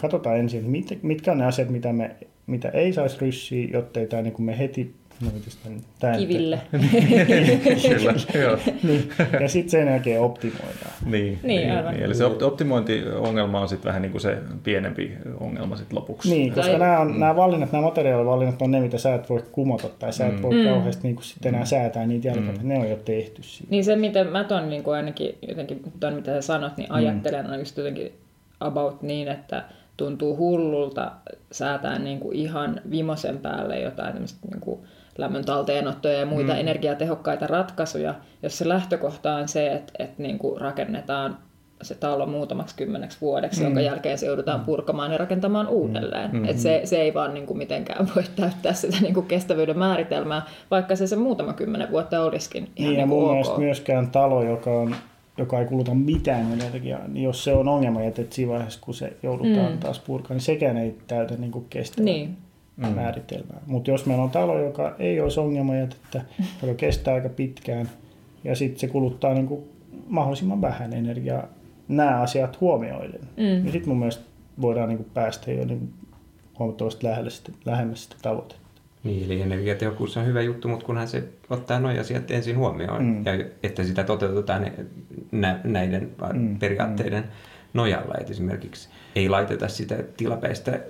katsotaan ensin, mit, mitkä on ne asiat, mitä, me, mitä ei saisi ryssiä, jotta ei tämä niin me heti No, Kiville. [laughs] Kyllä, joo. niin. Ja sitten sen jälkeen optimoidaan. Niin, niin, niin, niin. Eli se optimointiongelma on sitten vähän niin kuin se pienempi ongelma sitten lopuksi. Niin, koska tai... nämä, on, mm. nämä valinnat, nämä materiaalivalinnat on ne, mitä sä et voi kumota tai sä et mm. voi mm. kauheasti niin kuin sitten enää säätää niitä jälkeen. Mm. Ne on jo tehty siinä. Niin se, miten mä ton niin kuin ainakin jotenkin, ton mitä sä sanot, niin mm. ajattelen mm. on just jotenkin about niin, että tuntuu hullulta säätää niin kuin ihan vimosen päälle jotain niin kuin lämmön talteenottoja ja muita mm. energiatehokkaita ratkaisuja, jos se lähtökohta on se, että, että niin kuin rakennetaan se talo muutamaksi kymmeneksi vuodeksi, mm. jonka jälkeen se joudutaan mm. purkamaan ja rakentamaan uudelleen. Mm. Et se, se ei vaan niin kuin mitenkään voi täyttää sitä niin kuin kestävyyden määritelmää, vaikka se se muutama kymmenen vuotta olisikin ihan niin, niin ja mun ok. myöskään talo, joka, on, joka ei kuluta mitään energiaa, niin jos se on ongelma, että siinä vaiheessa, kun se joudutaan mm. taas purkamaan, niin sekään ei täytä niin kuin kestävää. Niin mm. määritelmää. Mutta jos meillä on talo, joka ei olisi ongelmajätettä, joka kestää aika pitkään ja sitten se kuluttaa niin kuin mahdollisimman vähän energiaa nämä asiat huomioiden, mm. niin sitten mun mielestä voidaan niin kuin päästä jo niin huomattavasti lähemmäs sitä, lähemmäs sitä tavoitetta. Niin, eli energiatehokkuus on hyvä juttu, mutta kunhan se ottaa nuo asiat ensin huomioon, mm. ja että sitä toteutetaan näiden mm. periaatteiden mm. nojalla. Et esimerkiksi ei laiteta sitä tilapäistä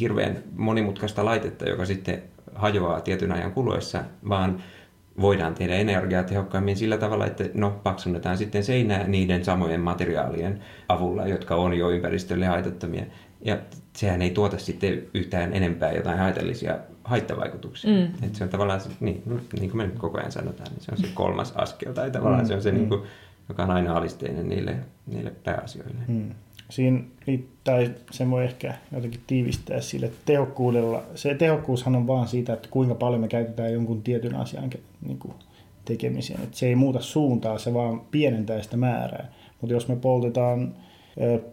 hirveän monimutkaista laitetta, joka sitten hajoaa tietyn ajan kuluessa, vaan voidaan tehdä energiaa tehokkaammin sillä tavalla, että no, paksunnetaan sitten seinää niiden samojen materiaalien avulla, jotka on jo ympäristölle haitattomia. Ja sehän ei tuota sitten yhtään enempää jotain haitallisia haittavaikutuksia. Mm. Että se on tavallaan, se, niin, niin kuin me nyt koko ajan sanotaan, niin se on se kolmas askel, tai tavallaan mm. se on se, mm. niin kuin, joka on aina alisteinen niille, niille pääasioille. Mm siinä, tai se voi ehkä jotenkin tiivistää sille tehokkuudella. Se tehokkuushan on vaan siitä, että kuinka paljon me käytetään jonkun tietyn asian niin kuin tekemiseen. Että se ei muuta suuntaa, se vaan pienentää sitä määrää. Mutta jos me poltetaan,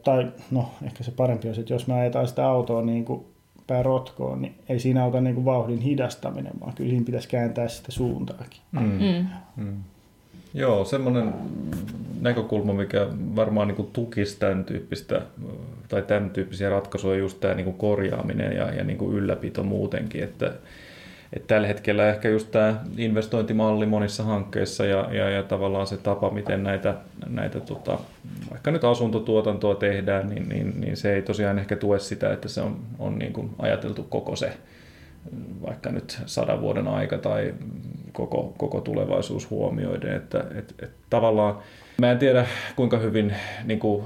tai no ehkä se parempi olisi, että jos me ajetaan sitä autoa niin kuin rotkoon, niin ei siinä auta niin kuin vauhdin hidastaminen, vaan kyllä siinä pitäisi kääntää sitä suuntaakin. Mm. Mm. Mm. Joo, semmoinen näkökulma, mikä varmaan niin kuin tukisi tämän tyyppistä tai tämän tyyppisiä ratkaisuja, just tämä niin kuin korjaaminen ja, ja niin kuin ylläpito muutenkin, että, että tällä hetkellä ehkä just tämä investointimalli monissa hankkeissa ja, ja, ja tavallaan se tapa, miten näitä, näitä tota, vaikka nyt asuntotuotantoa tehdään, niin, niin, niin se ei tosiaan ehkä tue sitä, että se on, on niin kuin ajateltu koko se vaikka nyt sadan vuoden aika tai koko, koko tulevaisuus huomioiden. Että, et, et tavallaan Mä en tiedä, kuinka hyvin niin kuin,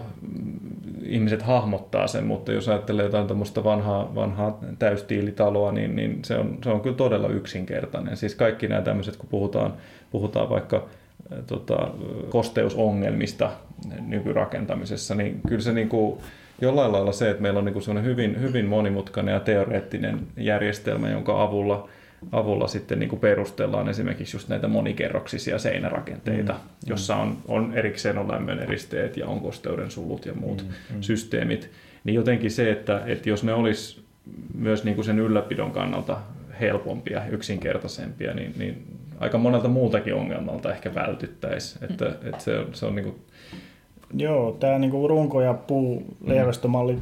ihmiset hahmottaa sen, mutta jos ajattelee jotain tämmöistä vanhaa, vanhaa täystiilitaloa, niin, niin se, on, se on kyllä todella yksinkertainen. Siis kaikki nämä tämmöiset, kun puhutaan, puhutaan vaikka tota, kosteusongelmista nykyrakentamisessa, niin kyllä se niin kuin, jollain lailla se, että meillä on niin kuin hyvin, hyvin monimutkainen ja teoreettinen järjestelmä, jonka avulla – avulla sitten niin kuin perustellaan esimerkiksi just näitä monikerroksisia seinärakenteita, mm. jossa on, on erikseen on lämmön eristeet ja on kosteuden sulut ja muut mm. Mm. systeemit. Niin jotenkin se, että, että jos ne olisi myös niin kuin sen ylläpidon kannalta helpompia, yksinkertaisempia, niin, niin aika monelta muultakin ongelmalta ehkä vältyttäisiin. Mm. Että, että se, se on niin kuin... Joo, tämä niin kuin runko- ja puu mm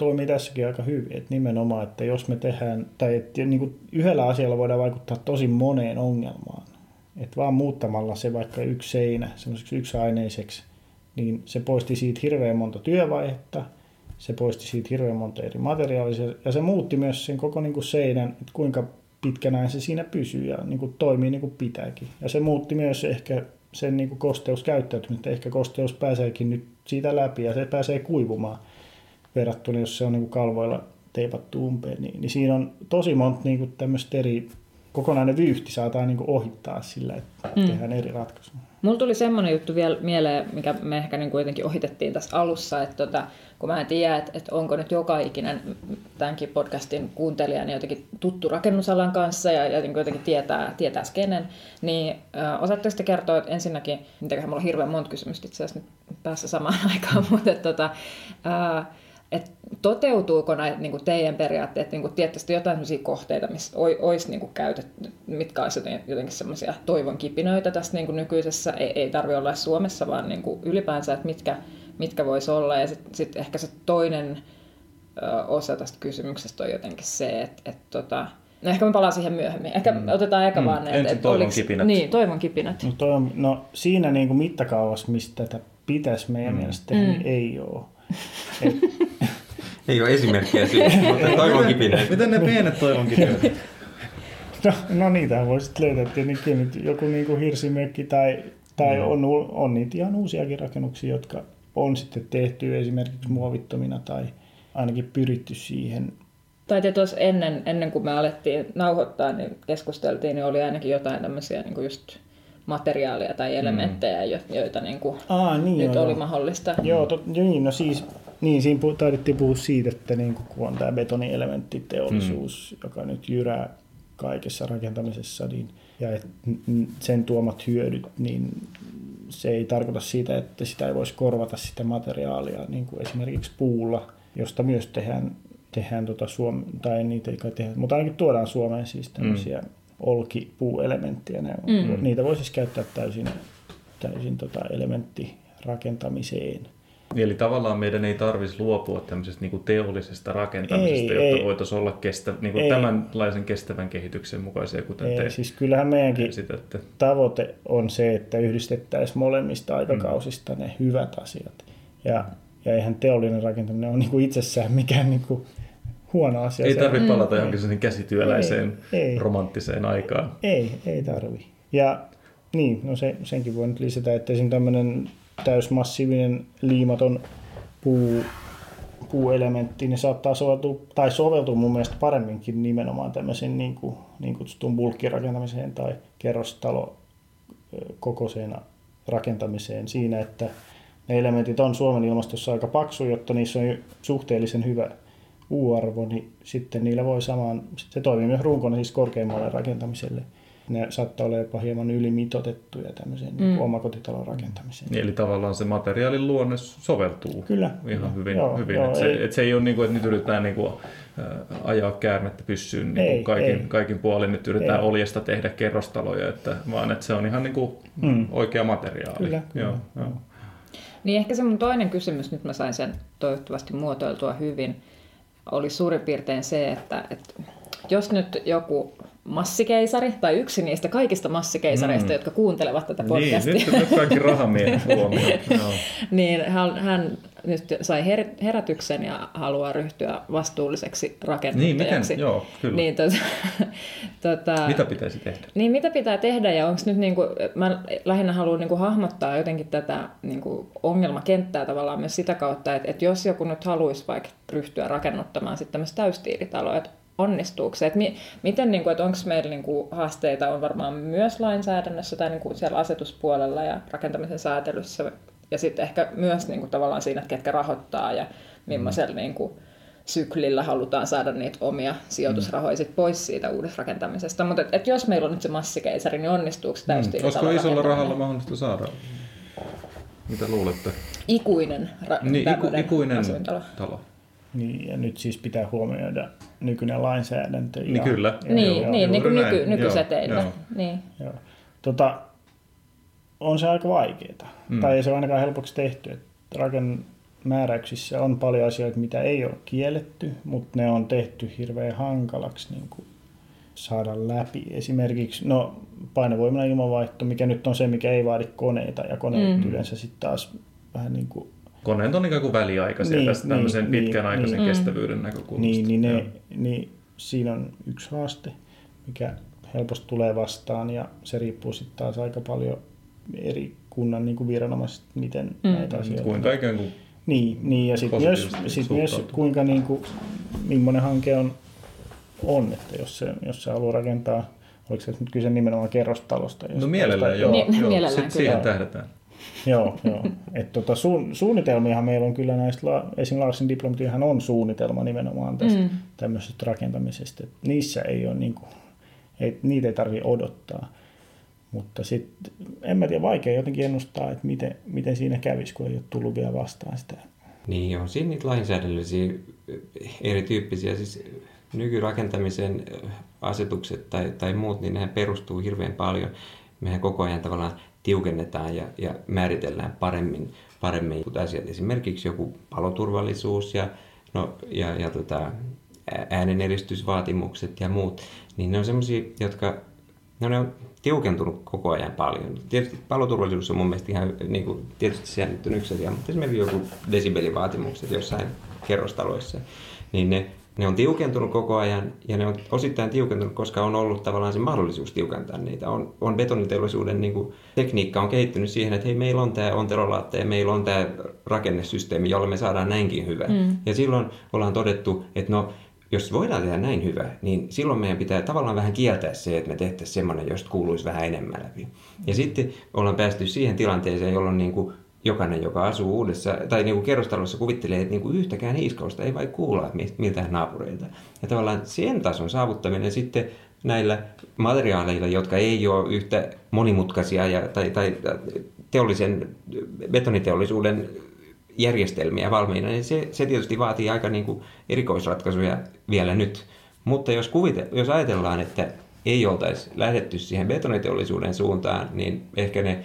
toimii tässäkin aika hyvin. Että nimenomaan, että jos me tehdään, tai että niin kuin yhdellä asialla voidaan vaikuttaa tosi moneen ongelmaan. Että vaan muuttamalla se vaikka yksi seinä semmoiseksi yksiaineiseksi, niin se poisti siitä hirveän monta työvaihetta, se poisti siitä hirveän monta eri materiaalia, ja se muutti myös sen koko niin kuin seinän, että kuinka pitkänään se siinä pysyy ja niin kuin toimii niin kuin pitääkin. Ja se muutti myös ehkä sen niin kuin kosteuskäyttäytymistä, ehkä kosteus pääseekin nyt siitä läpi ja se pääsee kuivumaan verrattuna, jos se on niin kuin kalvoilla teipattu umpeen, niin, niin siinä on tosi monta niin kuin tämmöistä eri, kokonainen vyyhti saadaan niin kuin ohittaa sillä, että mm. tehdään eri ratkaisuja. Mulla tuli semmoinen juttu vielä mieleen, mikä me ehkä niin kuitenkin ohitettiin tässä alussa, että tota, kun mä en tiedä, että, että onko nyt joka ikinen tämänkin podcastin kuuntelija niin jotenkin tuttu rakennusalan kanssa ja, ja niin jotenkin tietää, tietää skenen, niin äh, osaatteko te kertoa, että ensinnäkin, mitäköhän mulla on hirveän monta kysymystä itse asiassa nyt päässä samaan [laughs] aikaan, mutta että, tota, äh, että toteutuuko näitä niin kuin teidän periaatteet, niin kuin tietysti jotain sellaisia kohteita, missä olisi niin kuin käytetty, mitkä olisivat jotenkin semmoisia toivon kipinöitä tässä niin kuin nykyisessä, ei, ei tarvitse olla Suomessa, vaan niin kuin ylipäänsä, että mitkä, mitkä voisi olla. Ja sitten sit ehkä se toinen ö, osa tästä kysymyksestä on jotenkin se, että, että tota, No ehkä me palaan siihen myöhemmin. Ehkä mm. otetaan eka mm. vaan ne. Ensin toivon oliks, kipinät. Niin, toivon kipinät. No, toi on, no siinä niin kuin mittakaavassa, mistä tätä pitäisi meidän mm. mielestä tehdä, niin mm. niin ei ole. Et, ei ole esimerkkiä siitä, mutta toivon kipineet. Miten ne pienet toivon kipineet? [laughs] No, no niitä voisit löytää tietenkin nyt joku niin kuin hirsimökki tai, tai mm. on, on niitä ihan uusiakin rakennuksia, jotka on sitten tehty esimerkiksi muovittomina tai ainakin pyritty siihen. Tai tuossa ennen, ennen kuin me alettiin nauhoittaa, niin keskusteltiin, niin oli ainakin jotain tämmöisiä niin kuin just materiaalia tai elementtejä, mm. joita niin kuin Aa, niin nyt joo, oli joo. mahdollista. Joo, to, niin, no siis niin, siinä taidettiin puhua siitä, että niin kun on tämä betonielementtiteollisuus, mm. joka nyt jyrää kaikessa rakentamisessa, niin, ja et sen tuomat hyödyt, niin se ei tarkoita sitä, että sitä ei voisi korvata sitä materiaalia, niin kuin esimerkiksi puulla, josta myös tehdään, tehdään tota Suom- tai niitä ei kai tehdä, mutta ainakin tuodaan Suomeen siis tämmöisiä mm. olkipuuelementtejä. Mm. Niitä voisi siis käyttää täysin, täysin tota elementtirakentamiseen. Eli tavallaan meidän ei tarvitsisi luopua tämmöisestä niin kuin teollisesta rakentamisesta, ei, jotta ei, voitaisiin olla kestä, niin kuin tämänlaisen kestävän kehityksen mukaisia, kuten ei, te siis kyllähän meidänkin esitätte. tavoite on se, että yhdistettäisiin molemmista aikakausista mm. ne hyvät asiat. Ja, ja eihän teollinen rakentaminen ole niin kuin itsessään mikään niin kuin huono asia. Ei tarvitse palata mm, johonkin käsityöläiseen ei, ei, romanttiseen aikaan. Ei, ei tarvi. Ja niin, no se, senkin voi nyt lisätä, että esimerkiksi tämmöinen täysmassiivinen liimaton puu, puuelementti, niin saattaa soveltua, tai soveltua mun mielestä paremminkin nimenomaan tämmöisen niin, kuin, niin kutsutun bulkkirakentamiseen tai kerrostalo kokoiseen rakentamiseen. Siinä, että ne elementit on Suomen ilmastossa aika paksu, jotta niissä on suhteellisen hyvä U-arvo, niin sitten niillä voi samaan, se toimii myös runkona siis korkeammalle rakentamiselle – ne saattaa olla jopa hieman ylimitotettuja tämmöiseen mm. niin omakotitalon rakentamiseen. Eli tavallaan se materiaalin luonne soveltuu Kyllä. ihan hyvin. Joo, hyvin. Joo, et se, ei, et se ei ole niin kuin, että nyt yritetään niin kuin, ajaa käärmettä pyssyyn niin ei, kaikin, ei. kaikin puolin, nyt yritetään ei. oljesta tehdä kerrostaloja, että, vaan että se on ihan niin kuin mm. oikea materiaali. Kyllä, kyllä. Joo, joo. Niin ehkä se mun toinen kysymys, nyt mä sain sen toivottavasti muotoiltua hyvin, oli suurin piirtein se, että, että jos nyt joku massikeisari, tai yksi niistä kaikista massikeisareista, mm. jotka kuuntelevat tätä podcastia. Niin, nyt, nyt kaikki rahamiehet [laughs] huomioon. niin hän, hän nyt sai her- herätyksen ja haluaa ryhtyä vastuulliseksi rakentajaksi. Niin, miten? Joo, kyllä. Niin, tota, [laughs] tota, mitä pitäisi tehdä? Niin, mitä pitää tehdä ja onko nyt, niin kuin, mä lähinnä haluan niin kuin hahmottaa jotenkin tätä niin kuin ongelmakenttää tavallaan myös sitä kautta, että, että jos joku nyt haluaisi vaikka ryhtyä rakennuttamaan sitten tämmöistä täystiilitaloa, että onnistuuko se? Että mi, miten, niin kuin, että onko meillä niin kuin, haasteita on varmaan myös lainsäädännössä tai niin kuin siellä asetuspuolella ja rakentamisen säätelyssä ja sitten ehkä myös niin kuin, tavallaan siinä, että ketkä rahoittaa ja millaisella mm. niin kuin, syklillä halutaan saada niitä omia sijoitusrahoja sit pois siitä uudesta rakentamisesta. Mutta et, et jos meillä on nyt se massikeisari, niin onnistuuko se täysin? Mm. Olisiko isolla rahalla mahdollista saada? Mitä luulette? Ikuinen, ra- niin, iku, ikuinen asuintalo. talo. Niin, ja nyt siis pitää huomioida nykyinen lainsäädäntö. Niin ja, kyllä. Ja niin, joo, niin, niin kuin nyky, nykysäteillä. Joo, niin. Joo. Tota, on se aika vaikeaa. Mm. Tai ei se ole ainakaan helpoksi tehty. Että on paljon asioita, mitä ei ole kielletty, mutta ne on tehty hirveän hankalaksi niin kuin saada läpi. Esimerkiksi no, painovoimainen ilmanvaihto, mikä nyt on se, mikä ei vaadi koneita, ja koneet mm. yleensä sitten taas vähän niin kuin Koneet on ikään kuin väliaikaisia niin, tästä tämmöisen niin, pitkänaikaisen niin, kestävyyden mm. näkökulmasta. Niin, niin, ne, niin siinä on yksi haaste, mikä helposti tulee vastaan ja se riippuu sitten taas aika paljon eri kunnan niin kuin viranomaiset, miten mm. näitä asioita... Kuinka ikään kuin niin, niin, ja sitten myös, sit myös kuinka niin kuin, millainen hanke on, on että jos se, jos se haluaa rakentaa, oliko se nyt kyse nimenomaan kerrostalosta? No mielellään, joo. Niin, joo. [laughs] Mielellään, Sitten siihen tähdätään. Joo, joo. Et tota, su, suunnitelmiahan meillä on kyllä näistä, esim. Larsin diplomatiahan on suunnitelma nimenomaan tästä mm. tämmöisestä rakentamisesta. Et niissä ei ole, niin kuin, ei, niitä ei tarvitse odottaa. Mutta sitten, en mä tiedä, vaikea jotenkin ennustaa, että miten, miten siinä kävisi, kun ei ole tullut vielä vastaan sitä. Niin, on siinä niitä lainsäädännöllisiä erityyppisiä, siis nykyrakentamisen asetukset tai, tai muut, niin nehän perustuu hirveän paljon. Mehän koko ajan tavallaan tiukennetaan ja, ja määritellään paremmin, paremmin asiat. Esimerkiksi joku paloturvallisuus ja, no, ja, ja tota, ääneneristysvaatimukset ja muut, niin ne on sellaisia, jotka no ne on tiukentunut koko ajan paljon. Tietysti paloturvallisuus on mun mielestä ihan, niin kuin, tietysti se on yksi asia, mutta esimerkiksi joku desibelivaatimukset jossain kerrostaloissa, niin ne, ne on tiukentunut koko ajan ja ne on osittain tiukentunut, koska on ollut tavallaan se mahdollisuus tiukentaa niitä. On, on betoniteollisuuden niin kuin, tekniikka on kehittynyt siihen, että hei, meillä on tämä ontelolaatte ja meillä on tämä rakennesysteemi, jolla me saadaan näinkin hyvä. Mm. Ja silloin ollaan todettu, että no jos voidaan tehdä näin hyvä, niin silloin meidän pitää tavallaan vähän kieltää se, että me tehtäisiin semmoinen, josta kuuluisi vähän enemmän läpi. Ja sitten ollaan päästy siihen tilanteeseen, jolloin niin kuin jokainen, joka asuu uudessa, tai niin kuin kerrostalossa kuvittelee, että niin kuin yhtäkään hiiskausta ei vai kuulla miltään naapureilta. Ja tavallaan sen tason saavuttaminen sitten näillä materiaaleilla, jotka ei ole yhtä monimutkaisia ja, tai, tai teollisen betoniteollisuuden järjestelmiä valmiina, niin se, se tietysti vaatii aika niin kuin erikoisratkaisuja vielä nyt. Mutta jos, kuvite, jos ajatellaan, että ei oltaisi lähdetty siihen betoniteollisuuden suuntaan, niin ehkä ne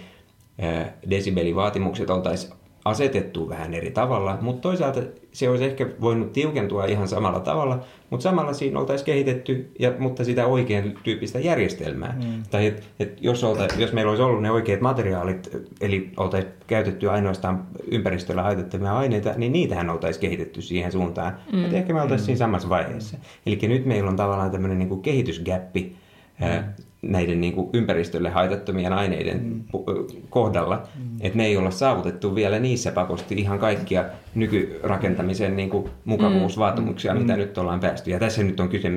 desibelivaatimukset oltaisiin asetettu vähän eri tavalla, mutta toisaalta se olisi ehkä voinut tiukentua ihan samalla tavalla, mutta samalla siinä oltaisiin kehitetty, ja, mutta sitä oikean tyyppistä järjestelmää. Mm. Tai et, et jos, olta, jos meillä olisi ollut ne oikeat materiaalit, eli oltaisiin käytetty ainoastaan ympäristöllä haitattavia aineita, niin niitähän oltaisiin kehitetty siihen suuntaan. Mm. Et ehkä me oltaisiin mm. siinä samassa vaiheessa. Eli nyt meillä on tavallaan tämmöinen niin kehitysgäppi, mm näiden niin kuin ympäristölle haitattomien aineiden mm. kohdalla, mm. että me ei olla saavutettu vielä niissä pakosti ihan kaikkia nykyrakentamisen niin kuin mukavuusvaatimuksia, mm. mitä mm. nyt ollaan päästy. Ja tässä nyt on kyse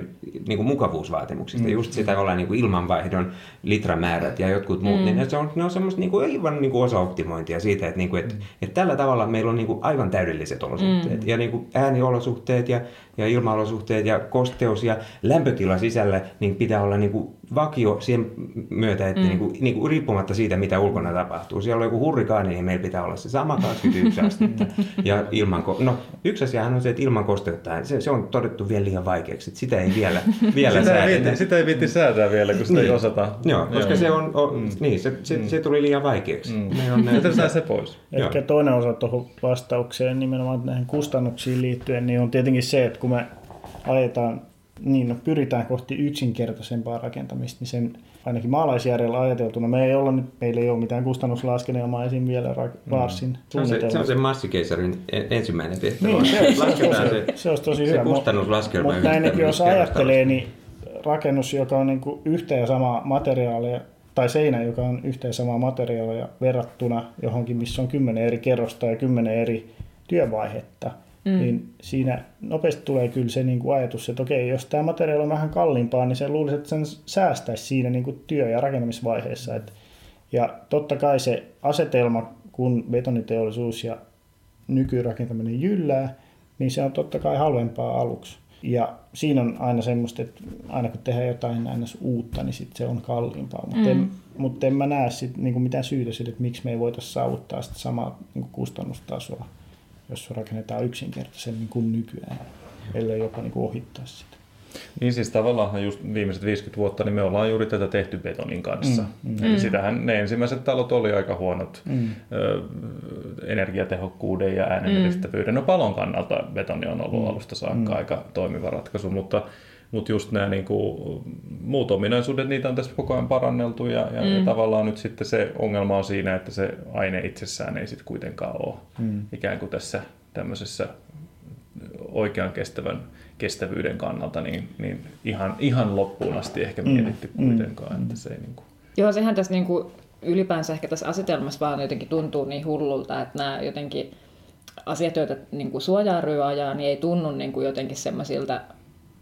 niin kuin mukavuusvaatimuksista, mm. just sitä ollaan niin kuin ilmanvaihdon litramäärät ja jotkut muut, niin mm. niin se on, ne on semmoista niin kuin aivan niin kuin osaoptimointia siitä, että, niin kuin, että, mm. että tällä tavalla meillä on niin kuin aivan täydelliset olosuhteet. Mm. Ja niin kuin ääniolosuhteet ja, ja ilmaolosuhteet ja kosteus ja lämpötila sisällä niin pitää olla niin kuin vakio siihen myötä, että mm. niin kuin, niin kuin riippumatta siitä, mitä ulkona tapahtuu. Siellä on joku hurrikaani, niin meillä pitää olla se sama 21 astetta. [laughs] Ja ilman, no yksi asiahan on se, että ilman kosteutta, se, se on todettu vielä liian vaikeaksi. Sitä ei vielä, [laughs] vielä sitä, ei viitti, sitä ei viitti säätää vielä, kun sitä niin. ei osata. Joo, koska Joo. se on, on mm. niin, se, se, mm. se, tuli liian vaikeaksi. Mm. Me on näin, se pois. Ehkä toinen osa tuohon vastaukseen nimenomaan näihin kustannuksiin liittyen, niin on tietenkin se, että kun me ajetaan niin, no, pyritään kohti yksinkertaisempaa rakentamista, niin sen ainakin maalaisjärjellä ajateltuna, me ei olla nyt, meillä ei ole mitään kustannuslaskelmaa esim. vielä Raarsin mm. se, on se, se on se massikeisarin ensimmäinen tehtävä. Niin, se, se, se, se, se olisi tosi se hyvä. kustannuslaskelma Mutta näinkin jos ajattelee, niin rakennus, joka on niin yhtä ja samaa materiaalia, tai seinä, joka on yhtä ja samaa materiaalia verrattuna johonkin, missä on kymmenen eri kerrosta ja kymmenen eri työvaihetta, mm. niin siinä nopeasti tulee kyllä se niin kuin ajatus, että okei, jos tämä materiaali on vähän kalliimpaa, niin se luulisi, että sen säästäisi siinä niin kuin työ- ja rakentamisvaiheessa. Et, ja totta kai se asetelma, kun betoniteollisuus ja nykyrakentaminen jyllää, niin se on totta kai halvempaa aluksi. Ja siinä on aina semmoista, että aina kun tehdään jotain aina uutta, niin sit se on kalliimpaa. Mutta mm. en, mut en mä näe sit, niin mitään syytä sille, että miksi me ei voitaisiin saavuttaa sitä samaa niin kustannustasoa jos rakennetaan yksinkertaisemmin kuin nykyään, ellei jopa niin ohittaa sitä. Niin siis tavallaan just viimeiset 50 vuotta niin me ollaan juuri tätä tehty betonin kanssa. Mm, mm. Eli sitähän ne ensimmäiset talot oli aika huonot mm. ö, energiatehokkuuden ja ääneneristävyyden. Mm. No palon kannalta betoni on ollut mm. alusta saakka mm. aika toimiva ratkaisu, mutta mutta just nämä niin kuin, muut ominaisuudet, niitä on tässä koko ajan paranneltu ja, ja, mm. ja tavallaan nyt sitten se ongelma on siinä, että se aine itsessään ei sitten kuitenkaan ole mm. ikään kuin tässä tämmöisessä oikean kestävän kestävyyden kannalta niin, niin ihan, ihan loppuun asti ehkä mm. mietitty mm. kuitenkaan. Mm. Että se ei niin kuin... Joo, sehän tässä niin kuin ylipäänsä ehkä tässä asetelmassa vaan jotenkin tuntuu niin hullulta, että nämä jotenkin asiat, joita niin kuin suojaa ajaa, niin ei tunnu niin kuin jotenkin semmoisilta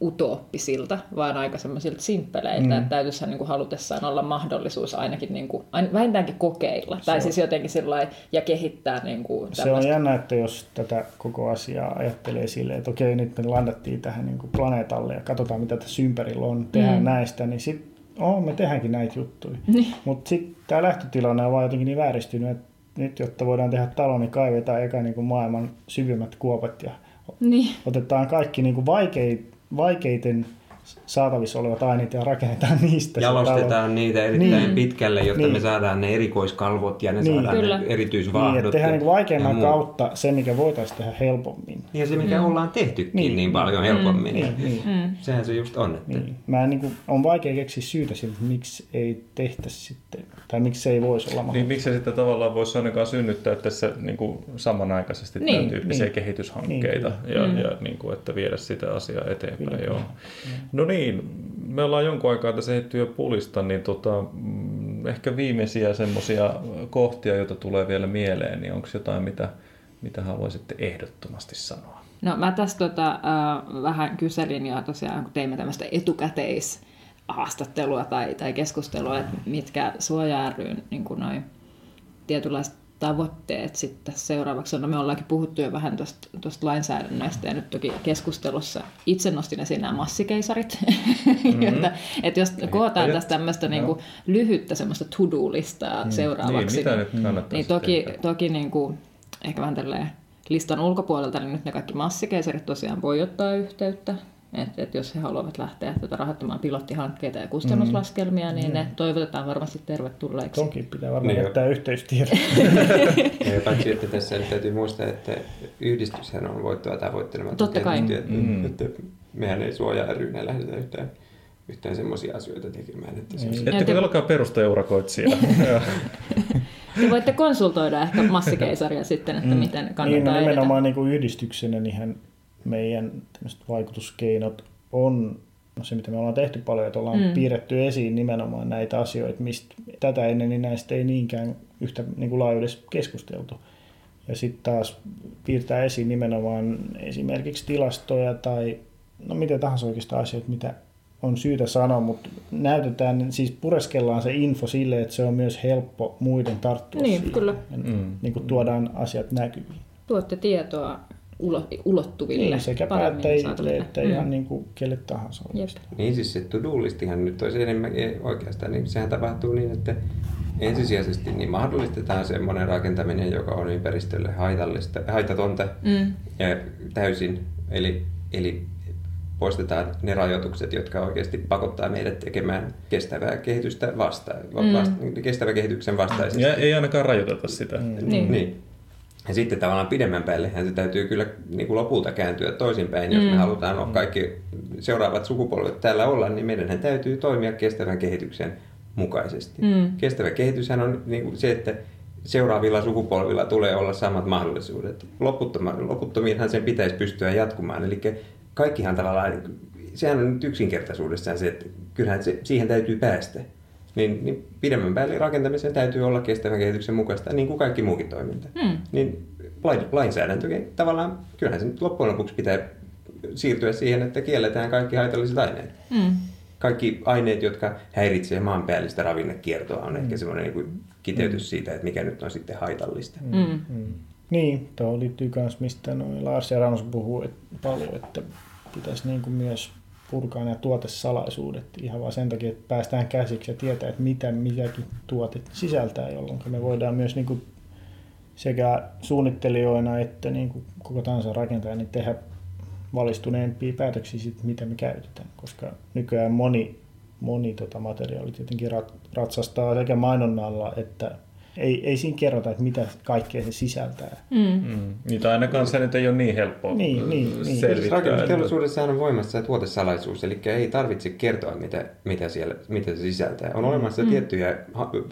utooppisilta, vaan aika semmoisilta simppeleiltä, mm. että täytyisihän niin kuin halutessaan olla mahdollisuus ainakin niin kuin, vähintäänkin kokeilla, se tai on. siis jotenkin sillä ja kehittää niin kuin Se on jännä, että jos tätä koko asiaa ajattelee silleen, että okei, nyt me landattiin tähän niin kuin planeetalle ja katsotaan, mitä tässä ympärillä on, tehdään mm. näistä, niin sitten oh, me tehdäänkin näitä juttuja. Niin. Mutta sitten tämä lähtötilanne on vaan jotenkin niin vääristynyt, että nyt, jotta voidaan tehdä talo, niin kaivetaan eka niin kuin maailman syvimmät kuopat ja niin. otetaan kaikki niin kuin vaikeita vaikeiten saatavissa olevat aineet ja rakennetaan niistä. Jalostetaan niitä erittäin niin, pitkälle, jotta niin. me saadaan ne erikoiskalvot ja ne niin, saadaan kyllä. ne erityisvaahdot. Niin, että tehdään niin vaikeamman kautta se, mikä voitaisiin tehdä helpommin. Ja se, mikä mm. ollaan tehtykin niin, niin paljon helpommin. Niin, niin, niin. Sehän se just on. Että... Niin. Mä niin kuin, on vaikea keksiä syytä sille, että miksi ei tehtäisi sitten, tai miksi se ei voisi olla mahdollista. Niin, miksi se sitten tavallaan voisi ainakaan synnyttää tässä niin kuin samanaikaisesti niin, tämän tyyppisiä niin. kehityshankkeita niin, ja, mm. ja niin kuin, että viedä sitä asiaa eteenpäin. Kyllä. Joo. No niin, me ollaan jonkun aikaa tässä ehditty jo pulista, niin tota, mm, ehkä viimeisiä semmoisia kohtia, joita tulee vielä mieleen, niin onko jotain, mitä, mitä haluaisitte ehdottomasti sanoa? No mä tässä tota, äh, vähän kyselin ja tosiaan kun teimme tämmöistä etukäteis haastattelua tai, tai keskustelua, että mitkä suoja ryn niin tietynlaiset tavoitteet sitten seuraavaksi No me ollaankin puhuttu jo vähän tuosta lainsäädännöstä ja nyt toki keskustelussa itse nostin esiin nämä massikeisarit. [laughs] Mm-hmm. että, että jos kootaan tästä tämmöistä niin kuin lyhyttä semmoista to-do-listaa mm. seuraavaksi, niin, niin, niin toki, toki niin kuin, ehkä vähän tälleen listan ulkopuolelta, niin nyt ne kaikki massikeisarit tosiaan voi ottaa yhteyttä että et jos he haluavat lähteä tätä rahoittamaan pilottihankkeita ja kustannuslaskelmia, mm. niin ne toivotetaan varmasti tervetulleeksi. Toki pitää varmaan niin jättää yhteystiedot. [laughs] ja paitsi, että tässä täytyy muistaa, että yhdistyshän on voittoa tavoittelematta. Totta kai. Tietysti, että, mm. että mehän ei suojaa rynä lähdetä yhtään yhtään semmoisia asioita tekemään. Että se Ette te... alkaa perustajaurakoitsija. [laughs] te voitte konsultoida ehkä massikeisaria sitten, että mm. miten kannattaa niin, no, nimenomaan niin kuin yhdistyksenä, niin meidän vaikutuskeinot on no se, mitä me ollaan tehty paljon, että ollaan mm. piirretty esiin nimenomaan näitä asioita, mistä tätä ennen niin näistä ei niinkään yhtä niin kuin laajuudessa keskusteltu. Ja sitten taas piirtää esiin nimenomaan esimerkiksi tilastoja tai no mitä tahansa oikeastaan asioita, mitä on syytä sanoa, mutta näytetään, siis pureskellaan se info sille, että se on myös helppo muiden tarttua niin, siihen. Kyllä. Ja mm. niin kuin tuodaan asiat näkyviin. Tuotte tietoa ulottuville. Niin, sekä päättäjille että mm. ihan niin kuin kelle tahansa. Niin siis se to-do-listihan nyt olisi enemmän oikeastaan, niin sehän tapahtuu niin, että ensisijaisesti niin mahdollistetaan semmoinen rakentaminen, joka on ympäristölle haitallista, haitatonta mm. ja täysin. Eli, eli poistetaan ne rajoitukset, jotka oikeasti pakottaa meidät tekemään kestävää kehitystä vastaan, mm. vasta, kestävän kehityksen vastaisesti. Ja ei ainakaan rajoiteta sitä. Mm. Niin. niin. Ja sitten tavallaan pidemmän päällehän se täytyy kyllä niin kuin lopulta kääntyä toisinpäin. Jos mm. me halutaan kaikki seuraavat sukupolvet täällä olla, niin meidän täytyy toimia kestävän kehityksen mukaisesti. Mm. Kestävä kehityshän on niin kuin se, että seuraavilla sukupolvilla tulee olla samat mahdollisuudet. Loputtomiinhan sen pitäisi pystyä jatkumaan. Eli kaikkihan tavallaan, sehän on nyt yksinkertaisuudessaan se, että kyllähän se, siihen täytyy päästä. Niin, niin pidemmän päälle rakentamisen täytyy olla kestävän kehityksen mukaista, niin kuin kaikki muukin toiminta. Hmm. Niin lainsäädäntökin tavallaan, kyllähän se nyt loppujen lopuksi pitää siirtyä siihen, että kielletään kaikki haitalliset aineet. Hmm. Kaikki aineet, jotka häiritsevät maanpäällistä ravinnekiertoa, on hmm. ehkä semmoinen niin kuin kiteytys hmm. siitä, että mikä nyt on sitten haitallista. Hmm. Hmm. Niin, tuo liittyy myös, mistä noin Lars ja Ramos puhuu että paljon, että pitäisi niin kuin myös purkaa nämä tuotesalaisuudet ihan vaan sen takia, että päästään käsiksi ja tietää, että mitä mikäkin tuote sisältää, jolloin me voidaan myös niin kuin sekä suunnittelijoina että niin kuin koko tahansa rakentajana niin tehdä valistuneempia päätöksiä siitä, mitä me käytetään, koska nykyään moni, moni tota materiaali tietenkin ratsastaa sekä mainonnalla että ei, ei siinä kerrota, että mitä kaikkea se sisältää. Mm. Mm. Niitä ainakaan se nyt ei ole niin helppoa niin, niin, niin. selvittää. Rakennusteollisuudessahan on voimassa tuotesalaisuus, eli ei tarvitse kertoa, mitä, mitä, siellä, mitä se sisältää. On olemassa mm. tiettyjä,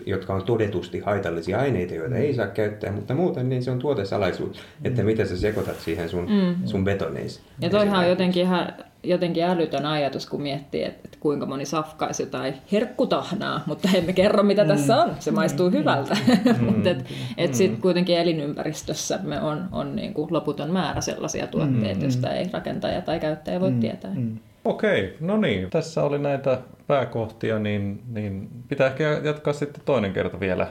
jotka on todetusti haitallisia aineita, joita mm. ei saa käyttää, mutta muuten niin se on tuotesalaisuus, että mm. mitä sä sekoitat siihen sun, mm. sun betoneisiin. Ja toihan on jotenkin ihan jotenkin älytön ajatus, kun miettii, että, että kuinka moni safkaisi jotain herkkutahnaa, mutta emme kerro, mitä mm. tässä on. Se maistuu mm. hyvältä. Mm. [laughs] mutta et, et mm. sitten kuitenkin elinympäristössä on, on niin kuin loputon määrä sellaisia tuotteita, mm. joista ei rakentaja tai käyttäjä voi mm. tietää. Mm. Okei, no niin. Tässä oli näitä pääkohtia, niin, niin pitää ehkä jatkaa sitten toinen kerta vielä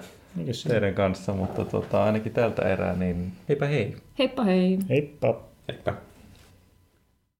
teidän kanssa, mutta tota, ainakin tältä erää, niin heipä hei. Heippa hei. Heippa. Heippa.